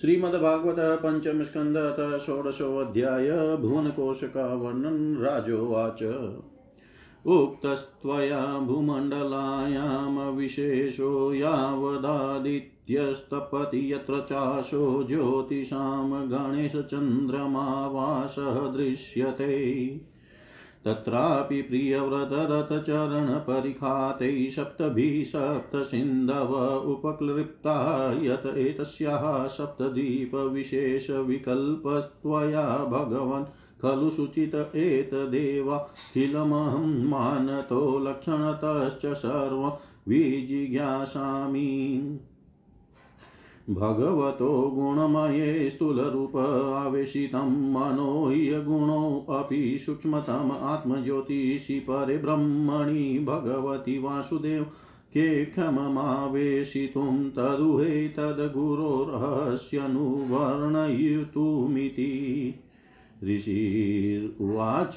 श्रीमद्भागवत पंचम स्कंद अतः षोडशोऽध्याय भुवनकोश का वर्णन राजोवाच। उक्तस्त्वया भूमण्डलायां विशेषो यावदादित्यस्तपति यत्र चाशो ज्योतिषां गणेशचन्द्रमावासः दृश्यते। तत्रापि प्रियव्रतरथचरणपरिखातैः सप्तभिः सप्तसिन्धव उपक्लृप्ता यत एतस्याः सप्तद्वीपविशेषविकल्पस्त्वया भगवन्। खलु शुचित एतदेवाखिलमहं मानतो लक्षणतश्च सर्वं विजिज्ञासामि। भगवतो गुणमये स्थूलरूप आवेशितं मनो ह्यगुणोऽपि सूक्ष्मतम आत्मज्योतिषि परे ब्रह्मणि भगवति वासुदेव के क्षममावेशितुं तदुहे तद्गुरोर्हस्यनुवर्णयितुमिति। ऋषिर्वाच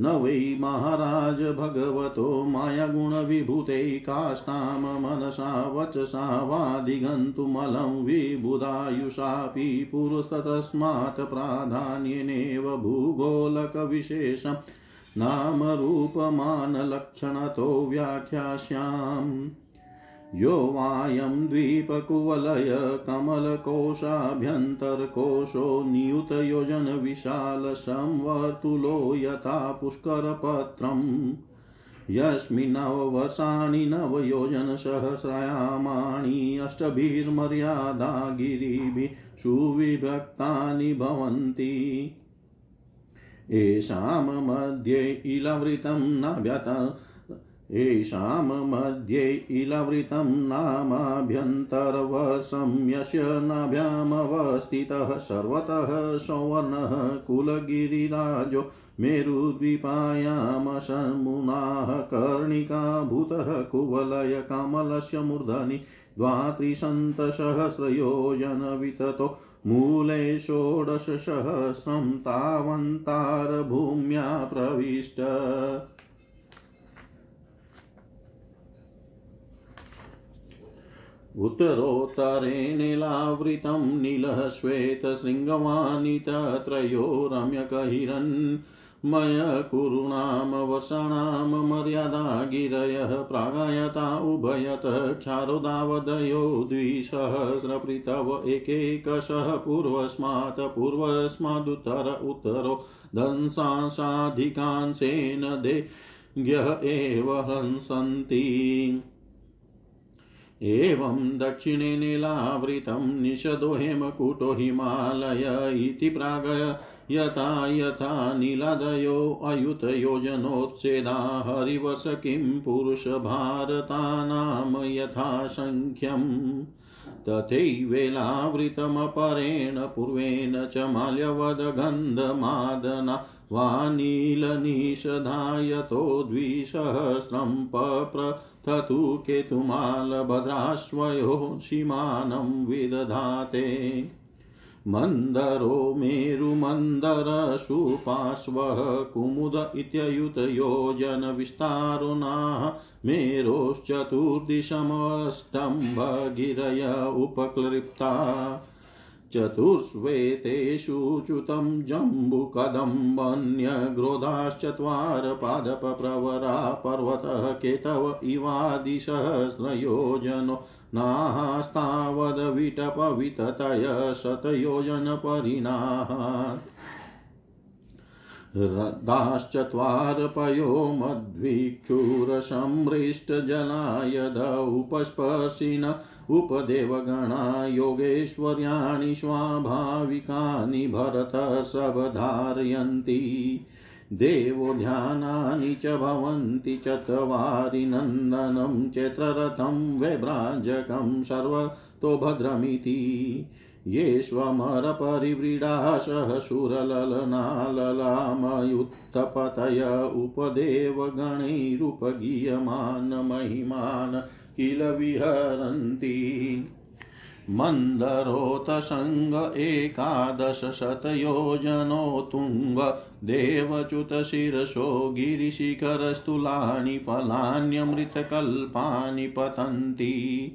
न वै महाराज भगवतो मायागुणविभूते काष्ठां मनसा वचसा वादिगन्तुमलं विबुधायुषापि पुरस्तस्मात् प्राधान्येनेव भूगोलकविशेषं नामरूपमानलक्षणतो व्याख्यास्याम्। यो वायं द्वीपकुवलय कमलकोशाभ्यन्तरकोशो नियुतयोजनविशालसंवर्तुलो यथा पुष्करपत्रम् यस्मिन्नववसानि नवयोजनसहस्रयामाणि अष्टभिर्मर्यादा गिरिभिः सुविभक्तानि भवन्ति। येषां मध्ये इलवृतं नाभ्यत येषां मध्ये इलवृतं नामाभ्यन्तरवशं यस्य नाभ्यामवस्थितः सर्वतः सौवर्णः कुलगिरिराजो मेरुद्वीपायामशन्मुनाः कर्णिकाभूतः कुवलयकमलस्य मूर्धनि द्वात्रिशन्तसहस्रयोजनविततो मूले षोडशसहस्रं तावन्तारभूम्या प्रविष्ट उत्तरोत्तरेणिलावृतं नीलः श्वेतशृङ्गवानि तत्रयो रम्यकहिरन्मयकुरुणां वर्षाणां मर्यादा गिरयः प्रागायता उभयत क्षारोदावदयो द्विसहस्रपृतव एकैकशः पूर्वस्मात् पूर्वस्मादुत्तर उत्तरो दंसांसाधिकांशेन देज्ञः एव हंसन्ति। एवं दक्षिणे नीलावृतं निषदो हेमकूटो हिमालय इति प्राग यथा यथा नीलादयो अयुतयोजनोत्सेदा हरिवश किं पुरुषभारतानां यथासङ्ख्यम् तथैवेलावृतमपरेण पूर्वेण च माल्यवदगन्धमादना वा नीलनिषधायतो द्विसहस्रं पप्रथतु केतुमालभद्राश्वयो सीमानं विदधाते। मन्दरो मेरुमन्दरसुपार्श्वः कुमुद इत्ययुतयोजनविस्तारो नाः मेरोश्चतुर्दिशमष्टम्भगिरय उपक्लृप्ता। चतुर्श्वेतेषु च्युतं जम्बुकदम्बन्यग्रोधाश्चत्वार पादपप्रवरा पर्वतः केतव इवादिसहस्रयोजनो शतोजन शतयोजनपरिणाः दाश्चत्वारपयो मध्वीक्षुरसमृष्टजलायद उपस्पर्शिन उपदेवगणा योगेश्वर्याणि स्वाभाविकानि भरतसवधारयन्ति देवोद्यानानि च भवन्ति चत्वारि नन्दनं चैत्ररथं वैभ्राजकं सर्वतो ये स्वमरपरिव्रीडाः सहशूरललनाललामयुत्थपतय उपदेवगणैरुपगीयमानमहिमान् किल विहरन्ति। मन्दरोतसङ्ग एकादशशतयोजनो तुङ्ग देवच्युतशिरसो गिरिशिखरस्थूलानि फलान्यमृतकल्पानि पतन्ति।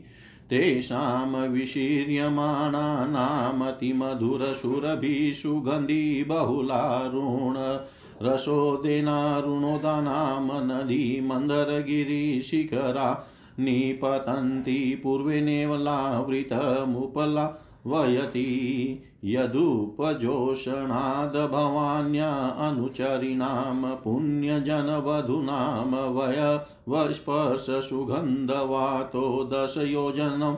तेषां विशीर्यमाणानामतिमधुरसुरभिसुगन्धी बहुलारुण रसोदेनारुणोदानां नदी मन्दरगिरिशिखरा निपतन्ति पूर्वेणेवलावृतमुपला वयति यदुपजोषणाद्भवान्या अनुचरिणां पुण्यजनवधूनां वय वस्पर्शसुगन्धवातो दशयोजनं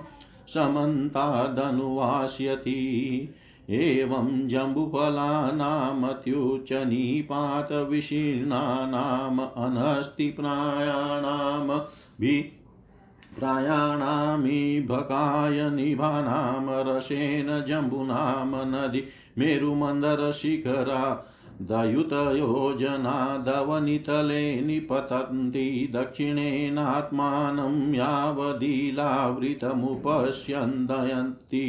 समन्तादनुवास्यति। एवं जम्बुफलानामत्युच्चनिपातविशीर्णानाम् अनस्तिप्रायाणां प्रायाणामीभकाय निभानां रसेन जम्बूनां नदी मेरुमन्दरशिखरा दयुतयोजनादवनितले निपतन्ति दक्षिणेनात्मानं यावदीलावृतमुपश्यन्दयन्ति।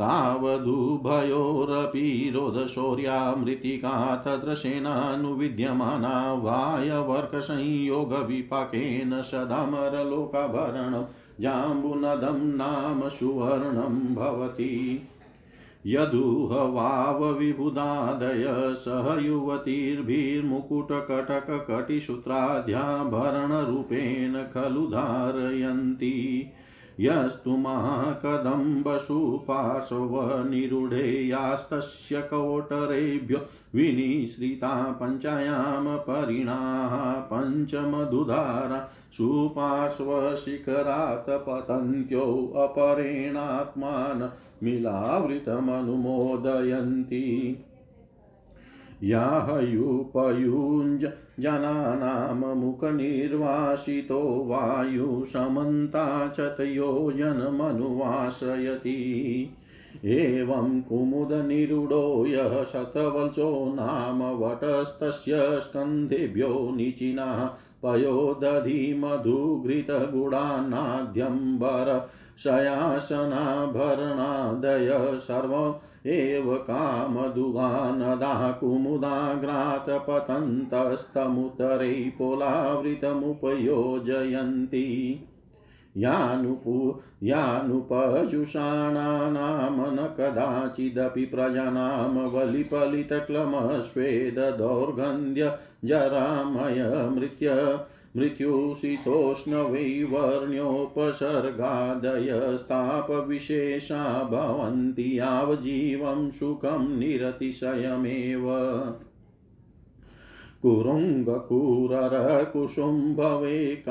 तावदुभयोरपि रोदशौर्या मृत्तिका तदृशेनानुविद्यमाना वायवर्कसंयोगविपाकेन सदामरलोकाभरणं जाम्बुनदं नाम सुवर्णं भवति। यदुहवावविबुधादय सह युवतीर्भिर्मुकुटकटककटिसूत्राध्याभरणरूपेण खलु धारयन्ति। यस्तु महाकदम्बसुपार्श्वनिरूढे यास्तस्य कोटरेभ्यो विनिश्रिता पञ्चायां परिणाः पञ्चमधुधारा सुपार्श्वशिखरात् पतन्त्यो अपरेणात्मान मिलावृतमनुमोदयन्ति जनानां मुखनिर्वासितो वायुसमन्ता चतयोजनमनुवासयति एवं कुमुदनिरूढो यः शतवल्सो नाम वटस्तस्य स्कन्धेभ्यो निचिनः पयोदधिमधुघृतगुडान्नाद्यम्बर शयासनाभरणादय सर्व एव कामदुगानदा कुमुदाग्रातपतन्तस्तमुतरे पोलावृतमुपयोजयन्ति यानुपु यानुपजुषाणानां न कदाचिदपि प्रजानां वलिपलितक्लमस्वेददौर्गन्ध्य जरामय मृत्य मृत्युषितोष्णवैवर्ण्योपसर्गादयस्तापविशेषा भवन्ति यावजीवं सुखं निरतिशयमेव। कुरुङ्गकुररकुसुम्भवे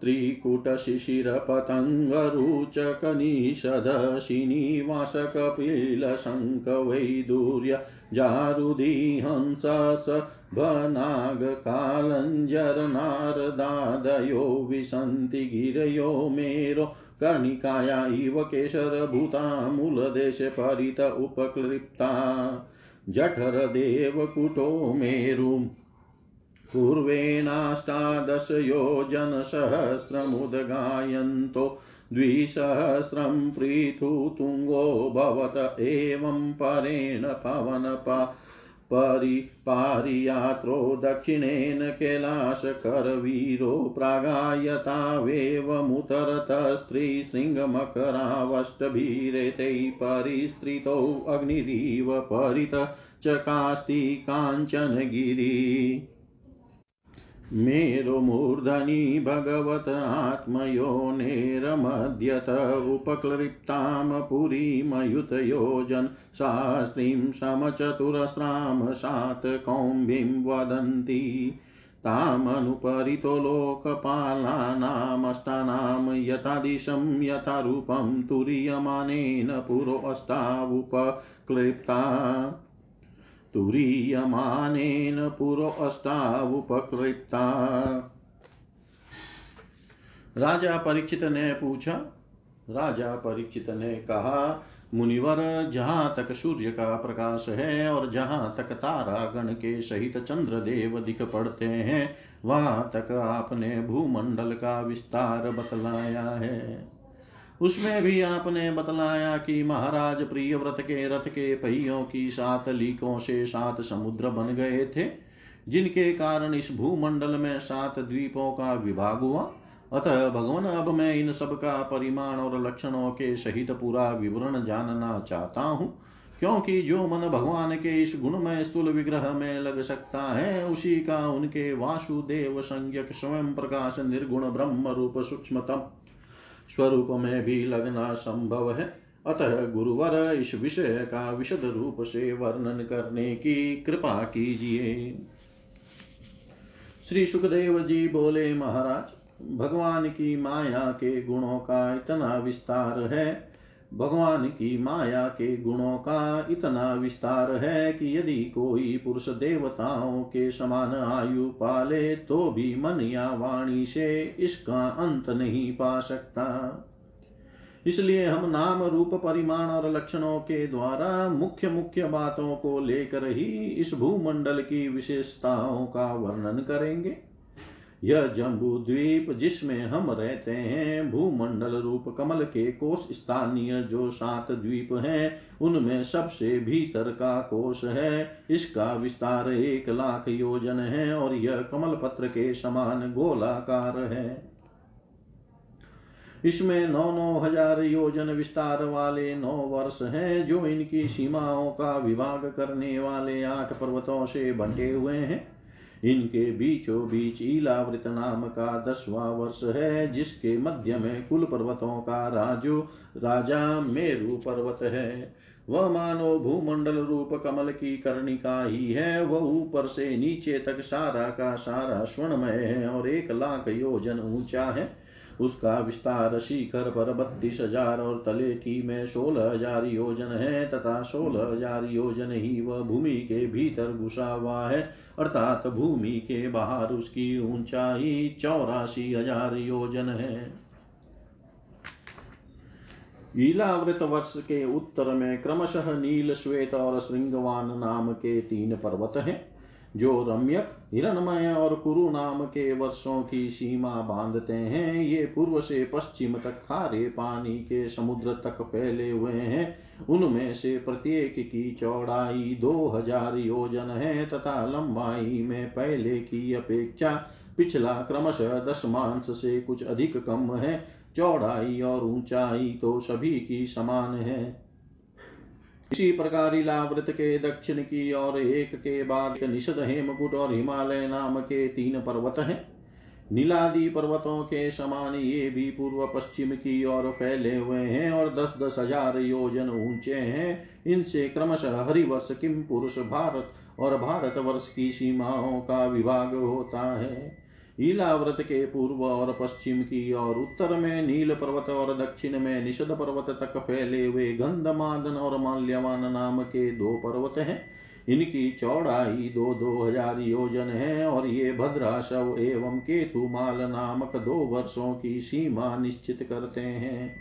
त्रिकुटशिशिरपतङ्गरुचकनिषदशिनिवासकपिलशङ्कवैदूर्य जारुधिहंस भनागकालञ्जरनारदादयो विशन्ति गिरयो मेरो कर्णिकाया इव केशरभूता मूलदेशे परित उपक्लिप्ता। जठरदेवकुटो मेरुम् पूर्वेणाष्टादशयोजनसहस्रमुदगायन्तो द्विसहस्रं पृथुतुङ्गो भवत एवं परेण पवनपा परिपारियात्रो दक्षिणेन कैलासकरवीरो प्रागायतावेवमुतरतस्त्रीशृङ्गमकरावष्टभिरेतै परिस्त्रितौ अग्निरिव परित चकास्ति काञ्चनगिरि। मेरुमूर्धनि भगवत आत्मयोनेरमद्यत उपक्लिप्तां पुरीमयुतयोजन शास्त्रीं समचतुरस्रां सात्कौम्भीं वदन्ति। तामनुपरितो लोकपालानामष्टानां यथादिशं यथारूपं तुरीयमानेन पुरोऽष्टावुपक्लिप्ता। तुरीयमानेन पुरोऽष्टावुपकृप्ता राजा परीक्षित ने पूछा, राजा परीक्षित ने कहा, मुनिवर, जहाँ तक सूर्य का प्रकाश है और जहाँ तक तारा गण के सहित चंद्रदेव दिख पड़ते हैं, वहाँ तक आपने भूमंडल का विस्तार बतलाया है। उसमें भी आपने बतलाया कि महाराज प्रिय व्रत के रथ के पहियों की सात लीकों से सात समुद्र बन गए थे, जिनके कारण इस भूमंडल में सात द्वीपों का विभाग हुआ। अतः भगवान, अब मैं इन सब का परिमाण और लक्षणों के सहित पूरा विवरण जानना चाहता हूँ, क्योंकि जो मन भगवान के इस गुणमय स्थूल विग्रह में लग सकता है, उसी का उनके वासुदेव संज्ञक स्वयं प्रकाश निर्गुण ब्रह्म रूप सूक्ष्मतम। स्वरूप में भी लगना संभव है अतः गुरुवर इस विषय का विशद रूप से वर्णन करने की कृपा कीजिए। श्री सुखदेव जी बोले, महाराज, भगवान की माया के गुणों का इतना विस्तार है भगवान की माया के गुणों का इतना विस्तार है कि यदि कोई पुरुष देवताओं के समान आयु पाले तो भी मन या वाणी से इसका अंत नहीं पा सकता। इसलिए हम नाम रूप परिमाण और लक्षणों के द्वारा मुख्य मुख्य बातों को लेकर ही इस भूमंडल की विशेषताओं का वर्णन करेंगे। यह जम्बू द्वीप जिसमें हम रहते हैं, भूमंडल रूप कमल के कोष स्थानीय जो सात द्वीप हैं, उनमें सबसे भीतर का कोष है। इसका विस्तार एक लाख योजन है और यह कमल पत्र के समान गोलाकार है। इसमें नौ नौ हज़ार योजन विस्तार वाले नौ वर्ष हैं, जो इनकी सीमाओं का विभाग करने वाले आठ पर्वतों से बंटे हुए हैं। इनके बीचों बीच ईलावृत नाम का दसवां वर्ष है, जिसके मध्य में कुल पर्वतों का राजो, राजा मेरु पर्वत है। वह मानो भूमंडल रूप कमल की कर्णिका ही है, वह ऊपर से नीचे तक सारा का सारा स्वर्णमय है और एक लाख योजन ऊँचा है। उसका विस्तार शिखर पर बत्तीस हज़ार और तले की में सोलह हज़ार योजन है तथा सोलह हज़ार योजन ही वह भूमि के भीतर घुसा हुआ है। अर्थात भूमि के बाहर उसकी ऊंचाई चौरासी हज़ार योजन है। ईलावृत वर्ष के उत्तर में क्रमशः नील श्वेत और श्रृंगवान नाम के तीन पर्वत हैं। जो रम्यक हिरणमय और कुरु नाम के वर्षों की सीमा बांधते हैं, ये पूर्व से पश्चिम तक खारे पानी के समुद्र तक फैले हुए हैं। उनमें से प्रत्येक की चौड़ाई दो हज़ार योजन है तथा लंबाई में पहले की अपेक्षा पिछला क्रमशः मांस से कुछ अधिक कम है। चौड़ाई और ऊंचाई तो सभी की समान है। इसी प्रकार इलावृत के दक्षिण की और एक के बाद निषद हेमकुट और हिमालय नाम के तीन पर्वत हैं। नीलादि पर्वतों के समान ये भी पूर्व पश्चिम की ओर फैले हुए हैं और दस दस हज़ार योजन ऊँचे हैं। इनसे क्रमशः हरिवर्ष, किम पुरुष, भारत और भारत वर्ष की सीमाओं का विभाग होता है। ईलाव्रत के पूर्व और पश्चिम की और उत्तर में नील पर्वत और दक्षिण में निषद पर्वत तक फैले हुए गंधमादन और माल्यवान नाम के दो पर्वत हैं। इनकी चौड़ाई दो दो हज़ार योजन है और ये भद्राशव एवं केतुमाल नामक दो वर्षों की सीमा निश्चित करते हैं।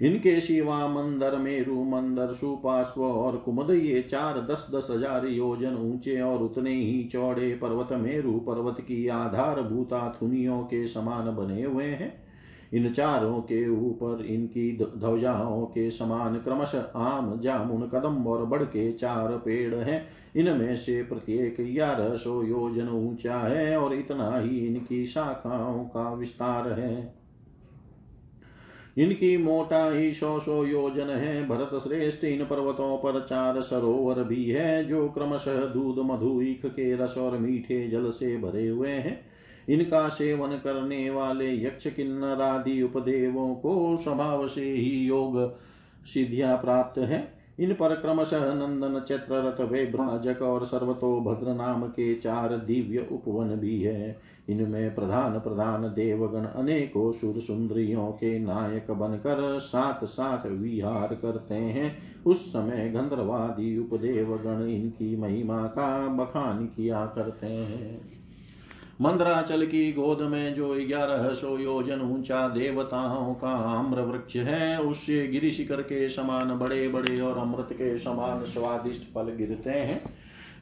इनके शिवा मंदर, मेरु मंदर, सुपार्श्व और कुमद, ये चार दस दस हज़ार योजन ऊँचे और उतने ही चौड़े पर्वत, मेरु पर्वत की आधार भूता थुनियों के समान बने हुए हैं। इन चारों के ऊपर इनकी ध्वजाओं के समान क्रमश आम, जामुन, कदम और बड़ के चार पेड़ हैं। इनमें से प्रत्येक ग्यारह सौ योजन ऊँचा है और इतना ही इनकी शाखाओं का विस्तार है। इनकी मोटाई सौ सौ योजन है। भरत श्रेष्ठ इन पर्वतों पर चार सरोवर भी है, जो क्रमशः दूध, मधु, ईख के रस और मीठे जल से भरे हुए हैं। इनका सेवन करने वाले यक्ष किन्नरादि उपदेवों को स्वभाव से ही योग सिद्धियाँ प्राप्त है। इन पर क्रमशः नंदन चैत्र रथ वेभ्राजक और सर्वतोभद्र नाम के चार दिव्य उपवन भी है। इनमें प्रधान प्रधान देवगण अनेकों सुर सुंदरियों के नायक बनकर साथ साथ विहार करते हैं। उस समय गंधर्वादी उपदेवगण इनकी महिमा का बखान किया करते हैं। मंदराचल की गोद में जो ग्यारह सौ योजन ऊँचा देवताओं का आम्र वृक्ष है, उससे गिरी शिखर के समान बड़े बड़े और अमृत के समान स्वादिष्ट फल गिरते हैं।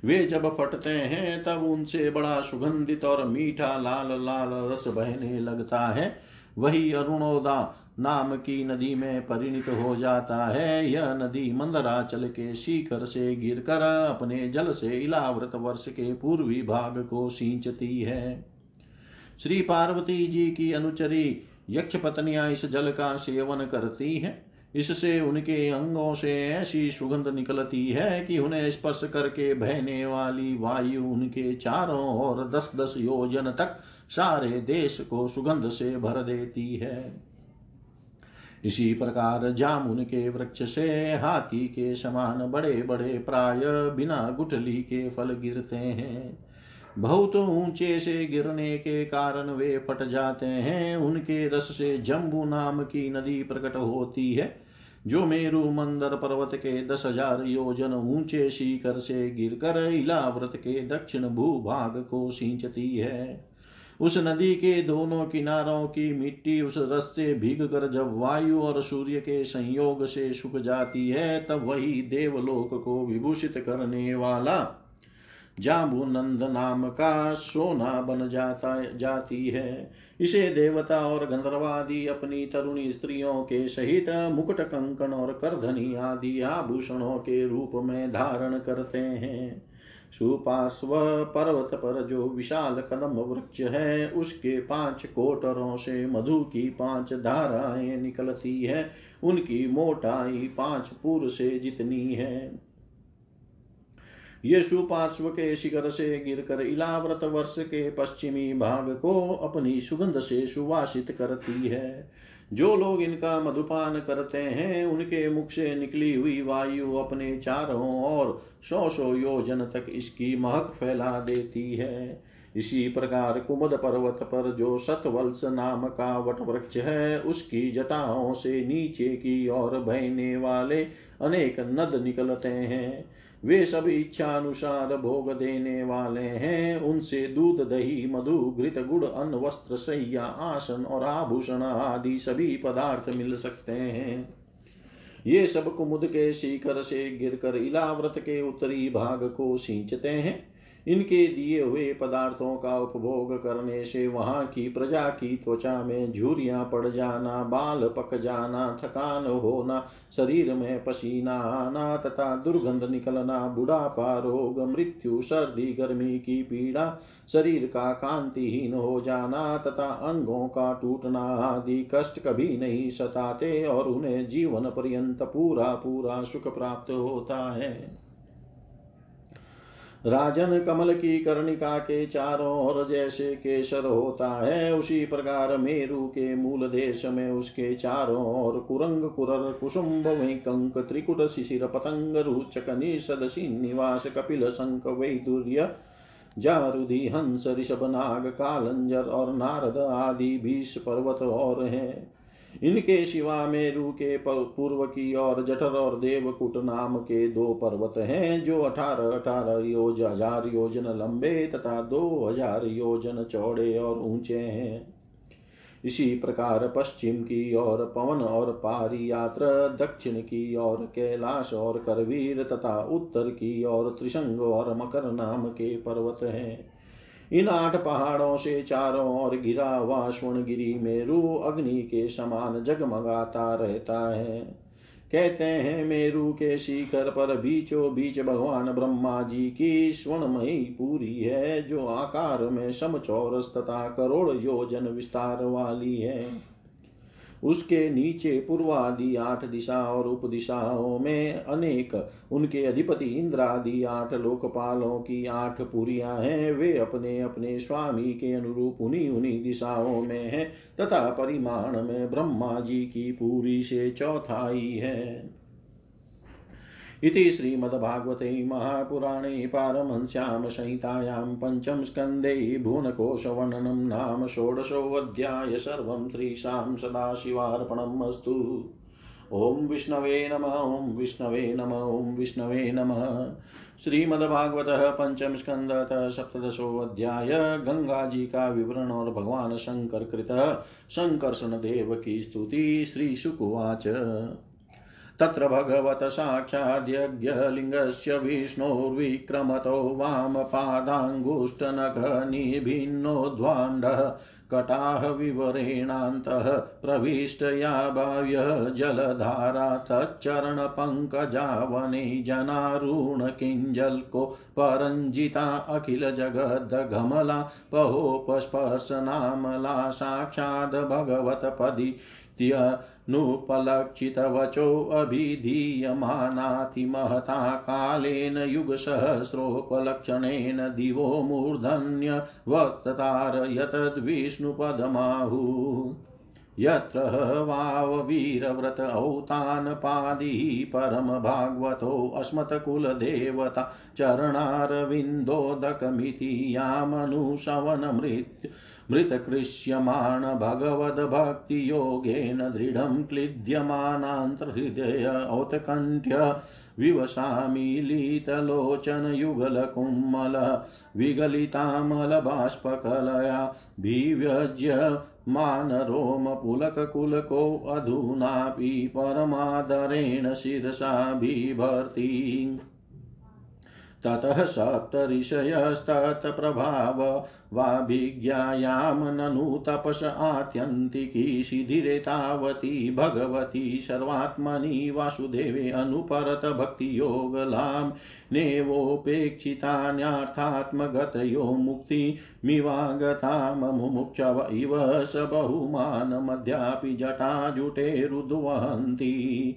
वे जब फटते हैं, तब उनसे बड़ा सुगंधित और मीठा लाल लाल रस बहने लगता है। वही अरुणोदा नाम की नदी में परिणित हो जाता है। यह नदी मंदराचल के शिखर से गिरकर अपने जल से इलाव्रत वर्ष के पूर्वी भाग को सींचती है। श्री पार्वती जी की अनुचरी यक्ष पत्नियाँ इस जल का सेवन करती है। इससे उनके अंगों से ऐसी सुगंध निकलती है कि उन्हें स्पर्श करके बहने वाली वायु उनके चारों ओर दस दस योजन तक सारे देश को सुगंध से भर देती है। इसी प्रकार जामुन के वृक्ष से हाथी के समान बड़े बड़े प्राय बिना गुठली के फल गिरते हैं। बहुत ऊँचे से गिरने के कारण वे फट जाते हैं। उनके रस से जम्बू नाम की नदी प्रकट होती है, जो मेरु मंदर पर्वत के दस हज़ार योजन ऊँचे शिखर से गिरकर इलाव्रत के दक्षिण भूभाग को सींचती है। उस नदी के दोनों किनारों की मिट्टी उस रस से भीग कर जब वायु और सूर्य के संयोग से सुख जाती है, तब वही देवलोक को विभूषित करने वाला जाम्बुनंद नाम का सोना बन जाता, जाती है। इसे देवता और गंधर्वादि अपनी तरुणी स्त्रियों के सहित मुकुट कंकन और करधनी आदि आभूषणों के रूप में धारण करते हैं। सुपार्श्व पर्वत पर जो विशाल कदम वृक्ष है, उसके पाँच कोटरों से मधु की पाँच धाराएँ निकलती है। उनकी मोटाई पाँच पुर से जितनी है। ये सुपार्श्व के शिखर से गिरकर इलाव्रत वर्ष के पश्चिमी भाग को अपनी सुगंध से सुवासित करती है। जो लोग इनका मधुपान करते हैं, उनके मुख से निकली हुई वायु अपने चारों ओर सौ सौ योजन तक इसकी महक फैला देती है। इसी प्रकार कुमद पर्वत पर जो सतवल्स नाम का वट वृक्ष है, उसकी जटाओं से नीचे की ओर बहने वाले अनेक नद निकलते हैं। वे सब इच्छा अनुसार भोग देने वाले हैं। उनसे दूध, दही, मधु, घृत, गुड़, अन्न, वस्त्र सैया आसन और आभूषण आदि सभी पदार्थ मिल सकते हैं। ये सब कुमुद के शिखर से गिरकर इलाव्रत के उत्तरी भाग को सींचते हैं। इनके दिए हुए पदार्थों का उपभोग करने से वहाँ की प्रजा की त्वचा में झुरियाँ पड़ जाना, बाल पक जाना, थकान होना, शरीर में पसीना आना तथा दुर्गंध निकलना, बुढ़ापा रोग, मृत्यु, सर्दी, गर्मी की पीड़ा, शरीर का कांतिहीन हो जाना तथा अंगों का टूटना आदि कष्ट कभी नहीं सताते और उन्हें जीवन पर्यंत पूरा पूरा सुख प्राप्त होता है। राजन कमल की कर्णिका के चारों ओर जैसे केसर होता है, उसी प्रकार मेरु के मूल देश में उसके चारों ओर कुरंग, कुरर कुसुम्ब कंक त्रिकुट, शिशिर, पतंग, रुचक, निषद निवास कपिल, शंख, वैदुर्य, जारुधि, हंस, ऋषभ, नाग, कालंजर और नारद आदि बीस पर्वत और हैं। इनके शिवा मेरु के पूर्व की ओर जठर और देवकुट नाम के दो पर्वत हैं, जो अठारह अठारह योज हज़ार योजन लंबे तथा दो हज़ार योजन चौड़े और ऊँचे हैं। इसी प्रकार पश्चिम की ओर पवन और पारी यात्र, दक्षिण की ओर कैलाश और करवीर, तथा उत्तर की ओर त्रिशंग और मकर नाम के पर्वत हैं। इन आठ पहाड़ों से चारों ओर घिरा हुआ स्वर्ण स्वर्णगिरी मेरु अग्नि के समान जगमगाता रहता है। कहते हैं, मेरु के शिखर पर बीचों बीच भगवान ब्रह्मा जी की स्वर्णमयी पूरी है, जो आकार में समचौरस तथा करोड़ योजन विस्तार वाली है। उसके नीचे पूर्वादि आठ दिशा और उप दिशाओं में अनेक उनके अधिपति इंद्रादि आठ लोकपालों की आठ पुरिया हैं। वे अपने अपने स्वामी के अनुरूप उन्हीं उन्हीं दिशाओं में हैं तथा परिमाण में ब्रह्मा जी की पूरी से चौथाई है। इति श्रीमद्भागवते महापुराणे पारमहंस्यां संहितायां पञ्चम स्कन्धे भुवनकोशवर्णनं नाम षोडशोऽध्याय सर्वं श्रीशां सदाशिवार्पणम् अस्तु ॐ विष्णवे नम, ॐ विष्णवे नम, ॐ विष्णवे नमः। श्रीमद्भागवत पंचम स्कंदतः सप्तशोऽध्याय गंगा जी का विवरण और भगवान शंकर कृत संकर्षण स्तुति, श्री शुकुवाच तत्र भगवत साक्षाद्यज्ञलिङ्गस्य विष्णोर्विक्रमतो वामपादाङ्गुष्ठनखनिभिन्नोद्वाण्डः कटाहविवरेणान्तः प्रविष्टया भाव्य जलधारा तच्चरणपङ्कजावने जनारुणकिञ्जल्को परञ्जिता अखिलजगद्गमला पहोपस्पर्शनामला साक्षाद् भगवत्पदी नुपलक्षितवचोऽभिधीयमानातिमहता कालेन युगसहस्रोपलक्षणेन दिवो मूर्धन्य वक्ततार यतद्विष्णुपदमाहुः यत्र वाववीरव्रत औतानपादिः परमभागवतोऽस्मत्कुलदेवता चरणारविन्दोदकमिति यामनुशवनमृत् मृतकृष्यमाण भगवद्भक्तियोगेन दृढं क्लिद्यमानान्तर्हृदय औत्कण्ठ्य विवसामीलितलोचनयुगलकुम्मल विगलितामलबाष्पकलया विव्यज्य मानरोमपुलककुलको अधुनापि परमादरेण शिरसा बिभर्ति। ततः सप्तऋषयस्तत्प्रभाव वाभिज्ञायां ननु तपस आत्यन्तिकी शिधिरे तावती भगवती सर्वात्मनि वासुदेवे अनुपरत भक्तियोगलां नेवोपेक्षितान्यर्थात्मगतयो मुक्तिमिवागता मुमुक्षव इव स बहुमानमद्यापि जटाजुटेरुद्वहन्ति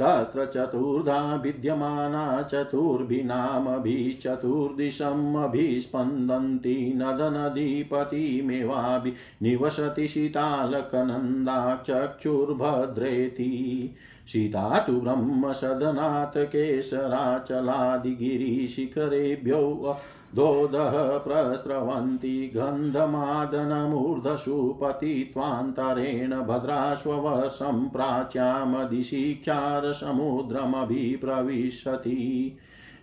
तत्र चतुर्धा विद्यमाना चतुर्भिनामभिश्चतुर्दिशमभिस्पन्दन्ति नदनदीपतिमेवाभि निवसति शीतालकनन्दाचक्षुर्भद्रेति सीता तु ब्रह्मसदनात् केसराचलादिगिरिशिखरेभ्यो दोदः प्रस्रवन्ति गन्धमादनमूर्धसु पतित्वान्तरेण भद्राश्ववशं प्राच्यां दिशि क्षारसमुद्रमभिप्रविशति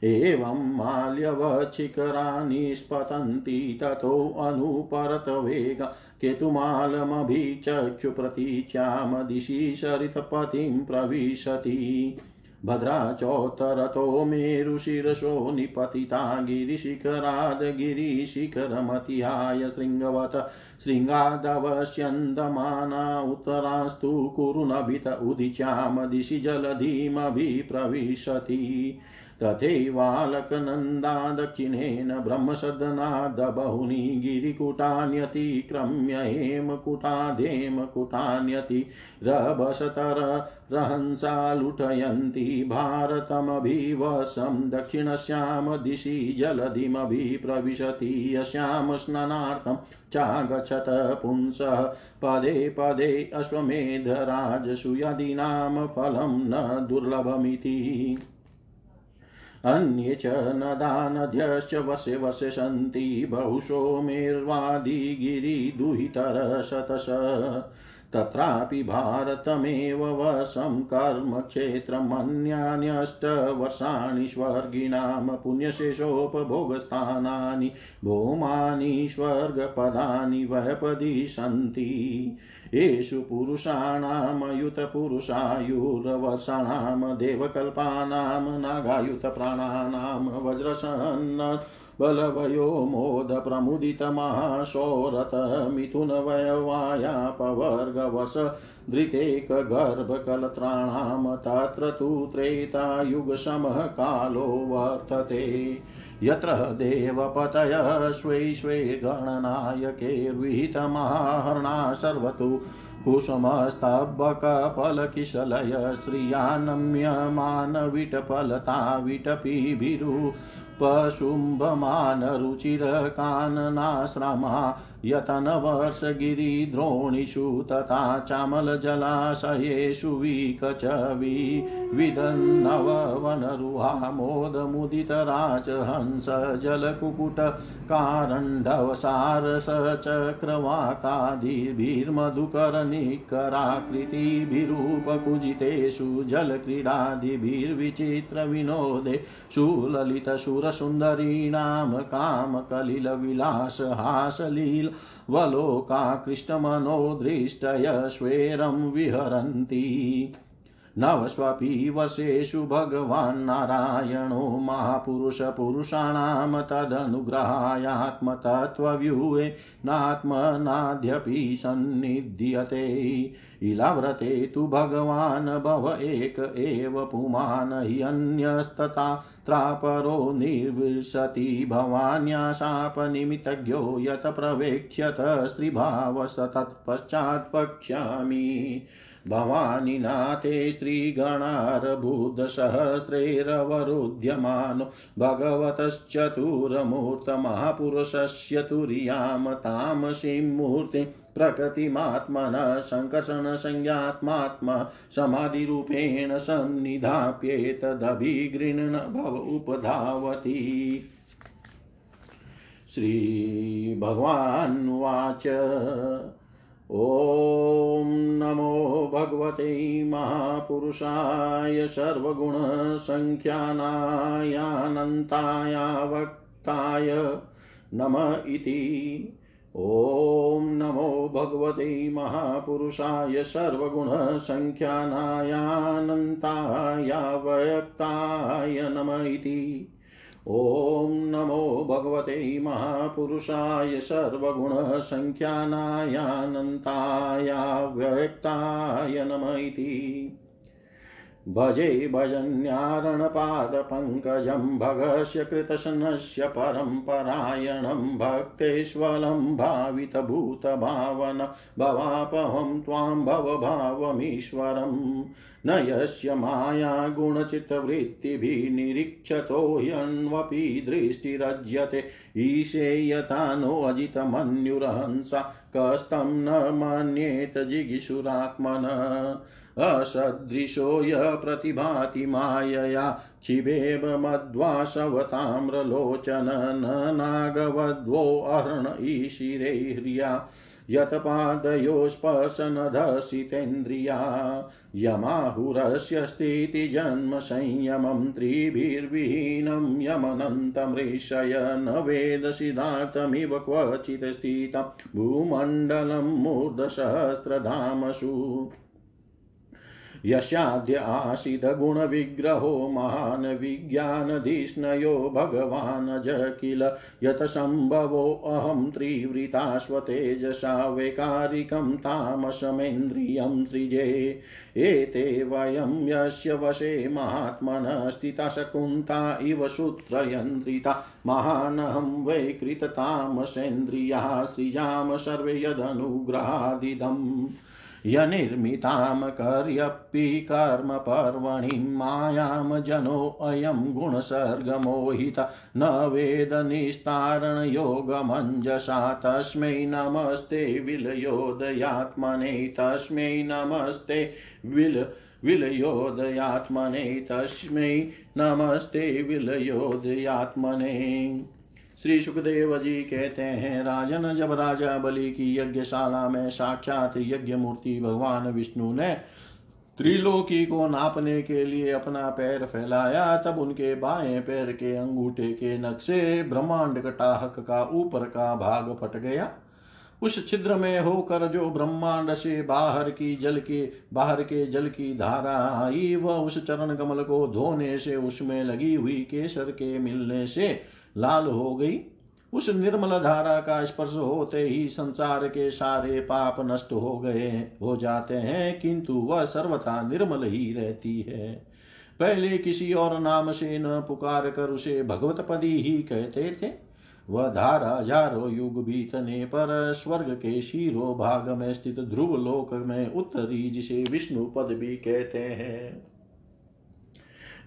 एवं माल्यवच्छिखराणि स्पतन्ति ततोऽनुपरतवेग केतुमालमभिचक्षुप्रतीच्यां दिशि सरितपतिं प्रविशति। भद्राचोत्तरतो मेरुशिरसो निपतिता गिरिशिखराद् गिरिशिखरमतिहाय शृङ्गवत शृङ्गादवश्यन्दमाना उत्तरास्तु कुरुनभित उदिच्यां दिशि जलधिमभिप्रविशति तथैवालकनन्दा दक्षिणेन ब्रह्मसदनाद बहूनि गिरिकुटान्यतिक्रम्य हेमकुटादेमकुटान्यति रभसतर रहंसा लुठयन्ति भारतमभिवशं दक्षिणस्यां दिशि जलधिमभिप्रविशति यस्यां स्नानार्थं चागच्छत पुंसः पदे पदे अश्वमेधराजसुयदीनां फलं न दुर्लभमिति अन्ये च नद्यश्च वसे वसे सन्ति बहुशो मेर्वादिगिरिदुहितरशतश तत्रापि भारतमेव वशं कर्मक्षेत्रमन्यान्यष्टवर्षाणि स्वर्गिणां पुण्यशेषोपभोगस्थानानि, भौमानि, स्वर्गपदानि वयपदि सन्ति। येषु पुरुषाणामयुतपुरुषायुर्वर्षाणां देवकल्पानां नागायुतप्राणानां वज्रसन्न बलवयो मोदप्रमुदितमहाशोरथमिथुनवयवायापवर्गवश धृतेकगर्भकलत्राणां तत्र तु त्रेतायुगशमः कालो वर्तते यत्र देवपतयः स्वे स्वे गणनायकैर्विहितमाहरणा सर्वतु कुसुमस्तबकफलकिशलय श्रियानम्यमानविटफलता विटपीभिरु पशुम्भमानरुचिरकाननाश्रमा यतनवर्षगिरिद्रोणिषु तथा चामलजलाशयेषु विकचवि विदन्नववनरुहामोदमुदितराजहंस जलकुकुटकारण्डवसारसचक्रवाकादिभिर्मधुकरनिकराकृतिभिरूपकुजितेषु जलक्रीडादिभिर्विचित्रविनोदेषु ललितशुरसुन्दरीणां कामकलिलविलासहासलील वलोकाकृष्टमनोदृष्टय स्वेरं विहरन्ति। नवस्वपि वर्षेषु भगवान् नारायणो महापुरुषपुरुषाणां तदनुग्रहायात्मतत्त्वव्यूहे नात्मनाद्यपि सन्निध्यते। इलाव्रते तु भगवान् भव एक एव पुमान् ह्यन्यस्तथा त्रापरो निर्विशति भवान्याशापनिमितज्ञो यत् प्रवेक्ष्यत स्त्रीभावस तत्पश्चात् भवानि नाथे स्त्रीगणार्बुदसहस्रैरवरुध्यमानो भगवतश्चतुरमूर्तमहापुरुषस्य तुर्यां तामसीं मूर्तिं प्रकृतिमात्मनः सङ्कर्षणसंज्ञात्मात्मा समाधिरूपेण सन्निधाप्येतदभिगृह्ण भव उपधावति। श्रीभगवानुवाच। ॐ नमो भगवते महापुरुषाय सर्वगुणसङ्ख्यानायानन्ताय नम इति। ॐ नमो भगवते महापुरुषाय सर्वगुणसङ्ख्यानायानन्ताय व्यक्ताय नम इति। ॐ नमो भगवते महापुरुषाय सर्वगुणसङ्ख्यानायानन्ताय व्यक्ताय नम इति। भजे भजन्यारणपादपङ्कजं भगस्य कृतशनस्य परम्परायणं भक्तेष्वलं भावितभूतभावन भवापहं त्वां भवभावमीश्वरम् न यस्य मायागुणचित्तवृत्तिभिः निरीक्षतो ह्यन्वपि दृष्टिरज्यते ईशेयता नोऽजितमन्युरहंसा कस्तं न मन्येत जिगीषुरात्मन। असदृशो य प्रतिभाति मायया क्षिबेव मध्वासवताम्रलोचन न नागवध्वोऽहर्ण ईशिरे ह्रिया यत्पादयो स्पर्शनधसितेन्द्रिया यमाहुरस्य स्थितिजन्मसंयमं त्रिभिर्विहीनं यमनन्तमृषय न वेदसिद्धार्थमिव क्वचित् स्थितं भूमण्डलं मूर्धसहस्रधामसु। यस्याद्य आसीदगुणविग्रहो महान् विज्ञानधिष्णयो भगवान् ज किल यतसम्भवोऽहं त्रिवृताश्वतेजसा वैकारिकं तामसमेन्द्रियं त्रिजे। एते वयं यस्य वशे महात्मनः स्थिता शकुन्ता इव सूत्रयन्त्रिता। महानहं वै कृततामसेन्द्रियाः सृजाम सर्वे यदनुग्रहादिदम्। यनिर्मितां कर्यपि कर्मपर्वणि मायां जनोऽयं गुणसर्गमोहित न वेदनिस्तारणयोगमञ्जसा तस्मै नमस्ते विलयोदयात्मने, तस्मै नमस्ते विल, विलयोदयात्मने, तस्मै नमस्ते विलयोदयात्मने। श्री सुखदेव जी कहते हैं, राजन, जब राजा बलि की यज्ञशाला में साक्षात यज्ञ मूर्ति भगवान विष्णु ने त्रिलोकी को नापने के लिए अपना पैर फैलाया, तब उनके बाएँ पैर के अंगूठे के नक्शे ब्रह्मांड कटाहक का ऊपर का भाग फट गया। उस छिद्र में होकर जो ब्रह्मांड से बाहर की जल के, बाहर के जल की धारा आई, वह उस चरण कमल को धोने से, उसमें लगी हुई केसर के मिलने से लाल हो गई। उस निर्मल धारा का स्पर्श होते ही संसार के सारे पाप नष्ट हो गए। हो जाते हैं, किंतु वह सर्वथा निर्मल ही रहती है। पहले किसी और नाम से न पुकार कर उसे भगवत पदी ही कहते थे। वह धारा हज़ारों युग बीतने पर स्वर्ग के शीरो भाग में स्थित ध्रुव लोक में उत्तरी जिसे विष्णु पद भी कहते हैं।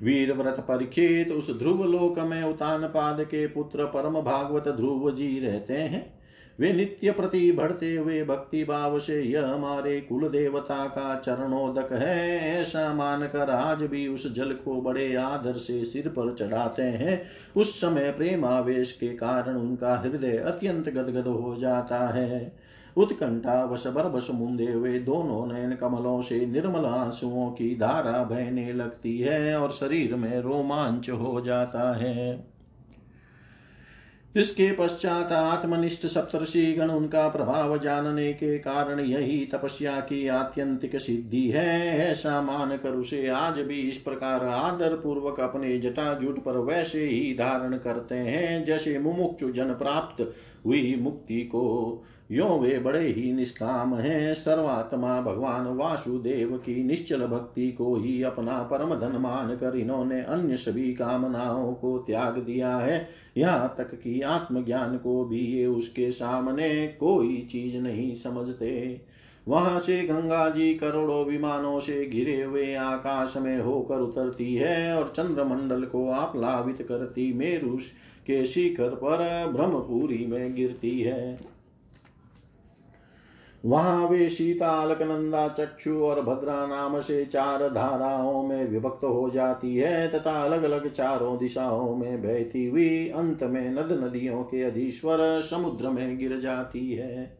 वीर व्रत परीक्षित उस ध्रुव लोक में उतान पाद के पुत्र परम भागवत ध्रुव जी रहते हैं। वे नित्य प्रति भरते हुए भक्ति भाव से, यह हमारे कुल देवता का चरणोदक है। ऐसा मानकर आज भी उस जल को बड़े आदर से सिर पर चढ़ाते हैं। उस समय प्रेमावेश के कारण उनका हृदय अत्यंत गदगद हो जाता है। उत्कंठा वश बरबस मुंदे हुए दोनों नयन कमलों से निर्मल आंसुओं की धारा बहने लगती है और शरीर में रोमांच हो जाता है। इसके पश्चात आत्मनिष्ठ सप्तर्षि गण उनका प्रभाव जानने के कारण यही तपस्या की आत्यंतिक सिद्धि है। ऐसा मानकर उसे आज भी इस प्रकार आदर पूर्वक अपने जटाजुट पर वैसे ही धारण करते हैं, जैसे मुमुक्षु जन प्राप्त हुई मुक्ति को। यो वे बड़े ही निष्काम हैं। सर्वात्मा भगवान वासुदेव की निश्चल भक्ति को ही अपना परम धन मान कर इन्होंने अन्य सभी कामनाओं को त्याग दिया है। यहाँ तक कि आत्मज्ञान को भी ये उसके सामने कोई चीज़ नहीं समझते। वहाँ से गंगा जी करोड़ों विमानों से घिरे हुए आकाश में होकर उतरती है और चंद्रमंडल को आप्लावित करती मेरु के शिखर पर ब्रह्मपुरी में गिरती है। वहाँ वे सीता अलकनंदा चक्षु और भद्रा नाम से चार धाराओं में विभक्त हो जाती है तथा अलग अलग चारों दिशाओं में बहती हुई अंत में नद नदियों के अधीश्वर समुद्र में गिर जाती है।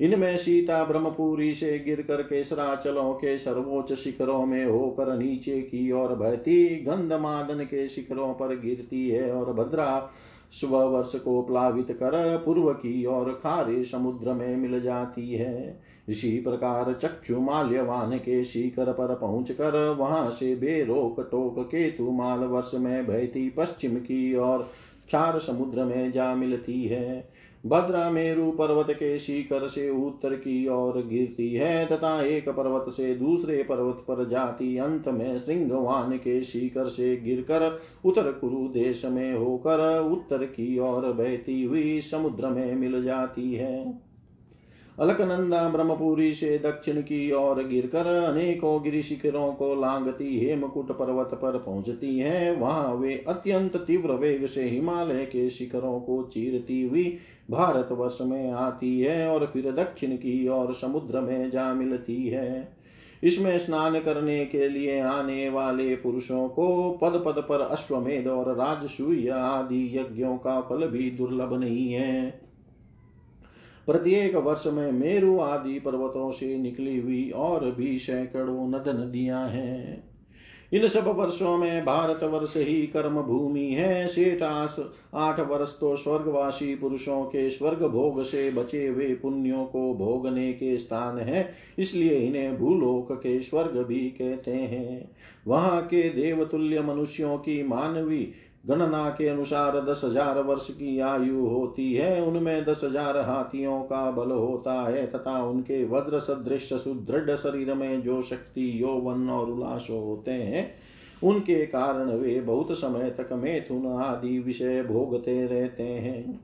इनमें सीता ब्रह्मपुरी से गिर कर केसराचलों के सर्वोच्च शिखरों में होकर नीचे की ओर बहती गंधमादन के शिखरों पर गिरती है और भद्रा स्वर्ष को प्लावित कर पूर्व की ओर खारे समुद्र में मिल जाती है। इसी प्रकार चक्षु माल्यवान के शिखर पर पहुँच कर वहाँ से बेरोक टोक केतु माल वर्ष में बहती पश्चिम की ओर क्षार समुद्र में जा मिलती है। भद्रा मेरु पर्वत के शिखर से उत्तर की ओर गिरती है तथा एक पर्वत से दूसरे पर्वत पर जाती। अंत में श्रृंगवान के शिखर से गिरकर उत्तर कुरु देश में होकर उत्तर की ओर बहती हुई समुद्र में मिल जाती है। अलकनंदा, ब्रह्मपुरी से दक्षिण की ओर गिरकर अनेकों गिरी शिखरों को लांगती, हेमकुट पर्वत पर पहुँचती है। वहाँ वे अत्यंत तीव्र वेग से हिमालय के शिखरों को चीरती हुई भारत वर्ष में आती है और फिर दक्षिण की ओर समुद्र में जा मिलती है। इसमें स्नान करने के लिए आने वाले पुरुषों को पद पद पर अश्वमेध और राजसूय आदि यज्ञों का फल भी दुर्लभ नहीं है। प्रत्येक वर्ष में मेरु आदि पर्वतों से निकली हुई और भी सैकड़ों नद नदियाँ हैं। इन सब वर्षों में भारत वर्ष ही कर्म भूमि है। शेष आठ वर्ष तो स्वर्गवासी पुरुषों के स्वर्ग भोग से बचे हुए पुण्यों को भोगने के स्थान है। इसलिए इन्हें भूलोक के स्वर्ग भी कहते हैं। वहाँ के देवतुल्य मनुष्यों की मानवी गणना के अनुसार दस हज़ार वर्ष की आयु होती है। उनमें दस हज़ार हाथियों का बल होता है तथा उनके वज्र सदृश सुदृढ़ शरीर में जो शक्ति, यौवन और उल्लास होते हैं, उनके कारण वे बहुत समय तक मैथुन आदि विषय भोगते रहते हैं।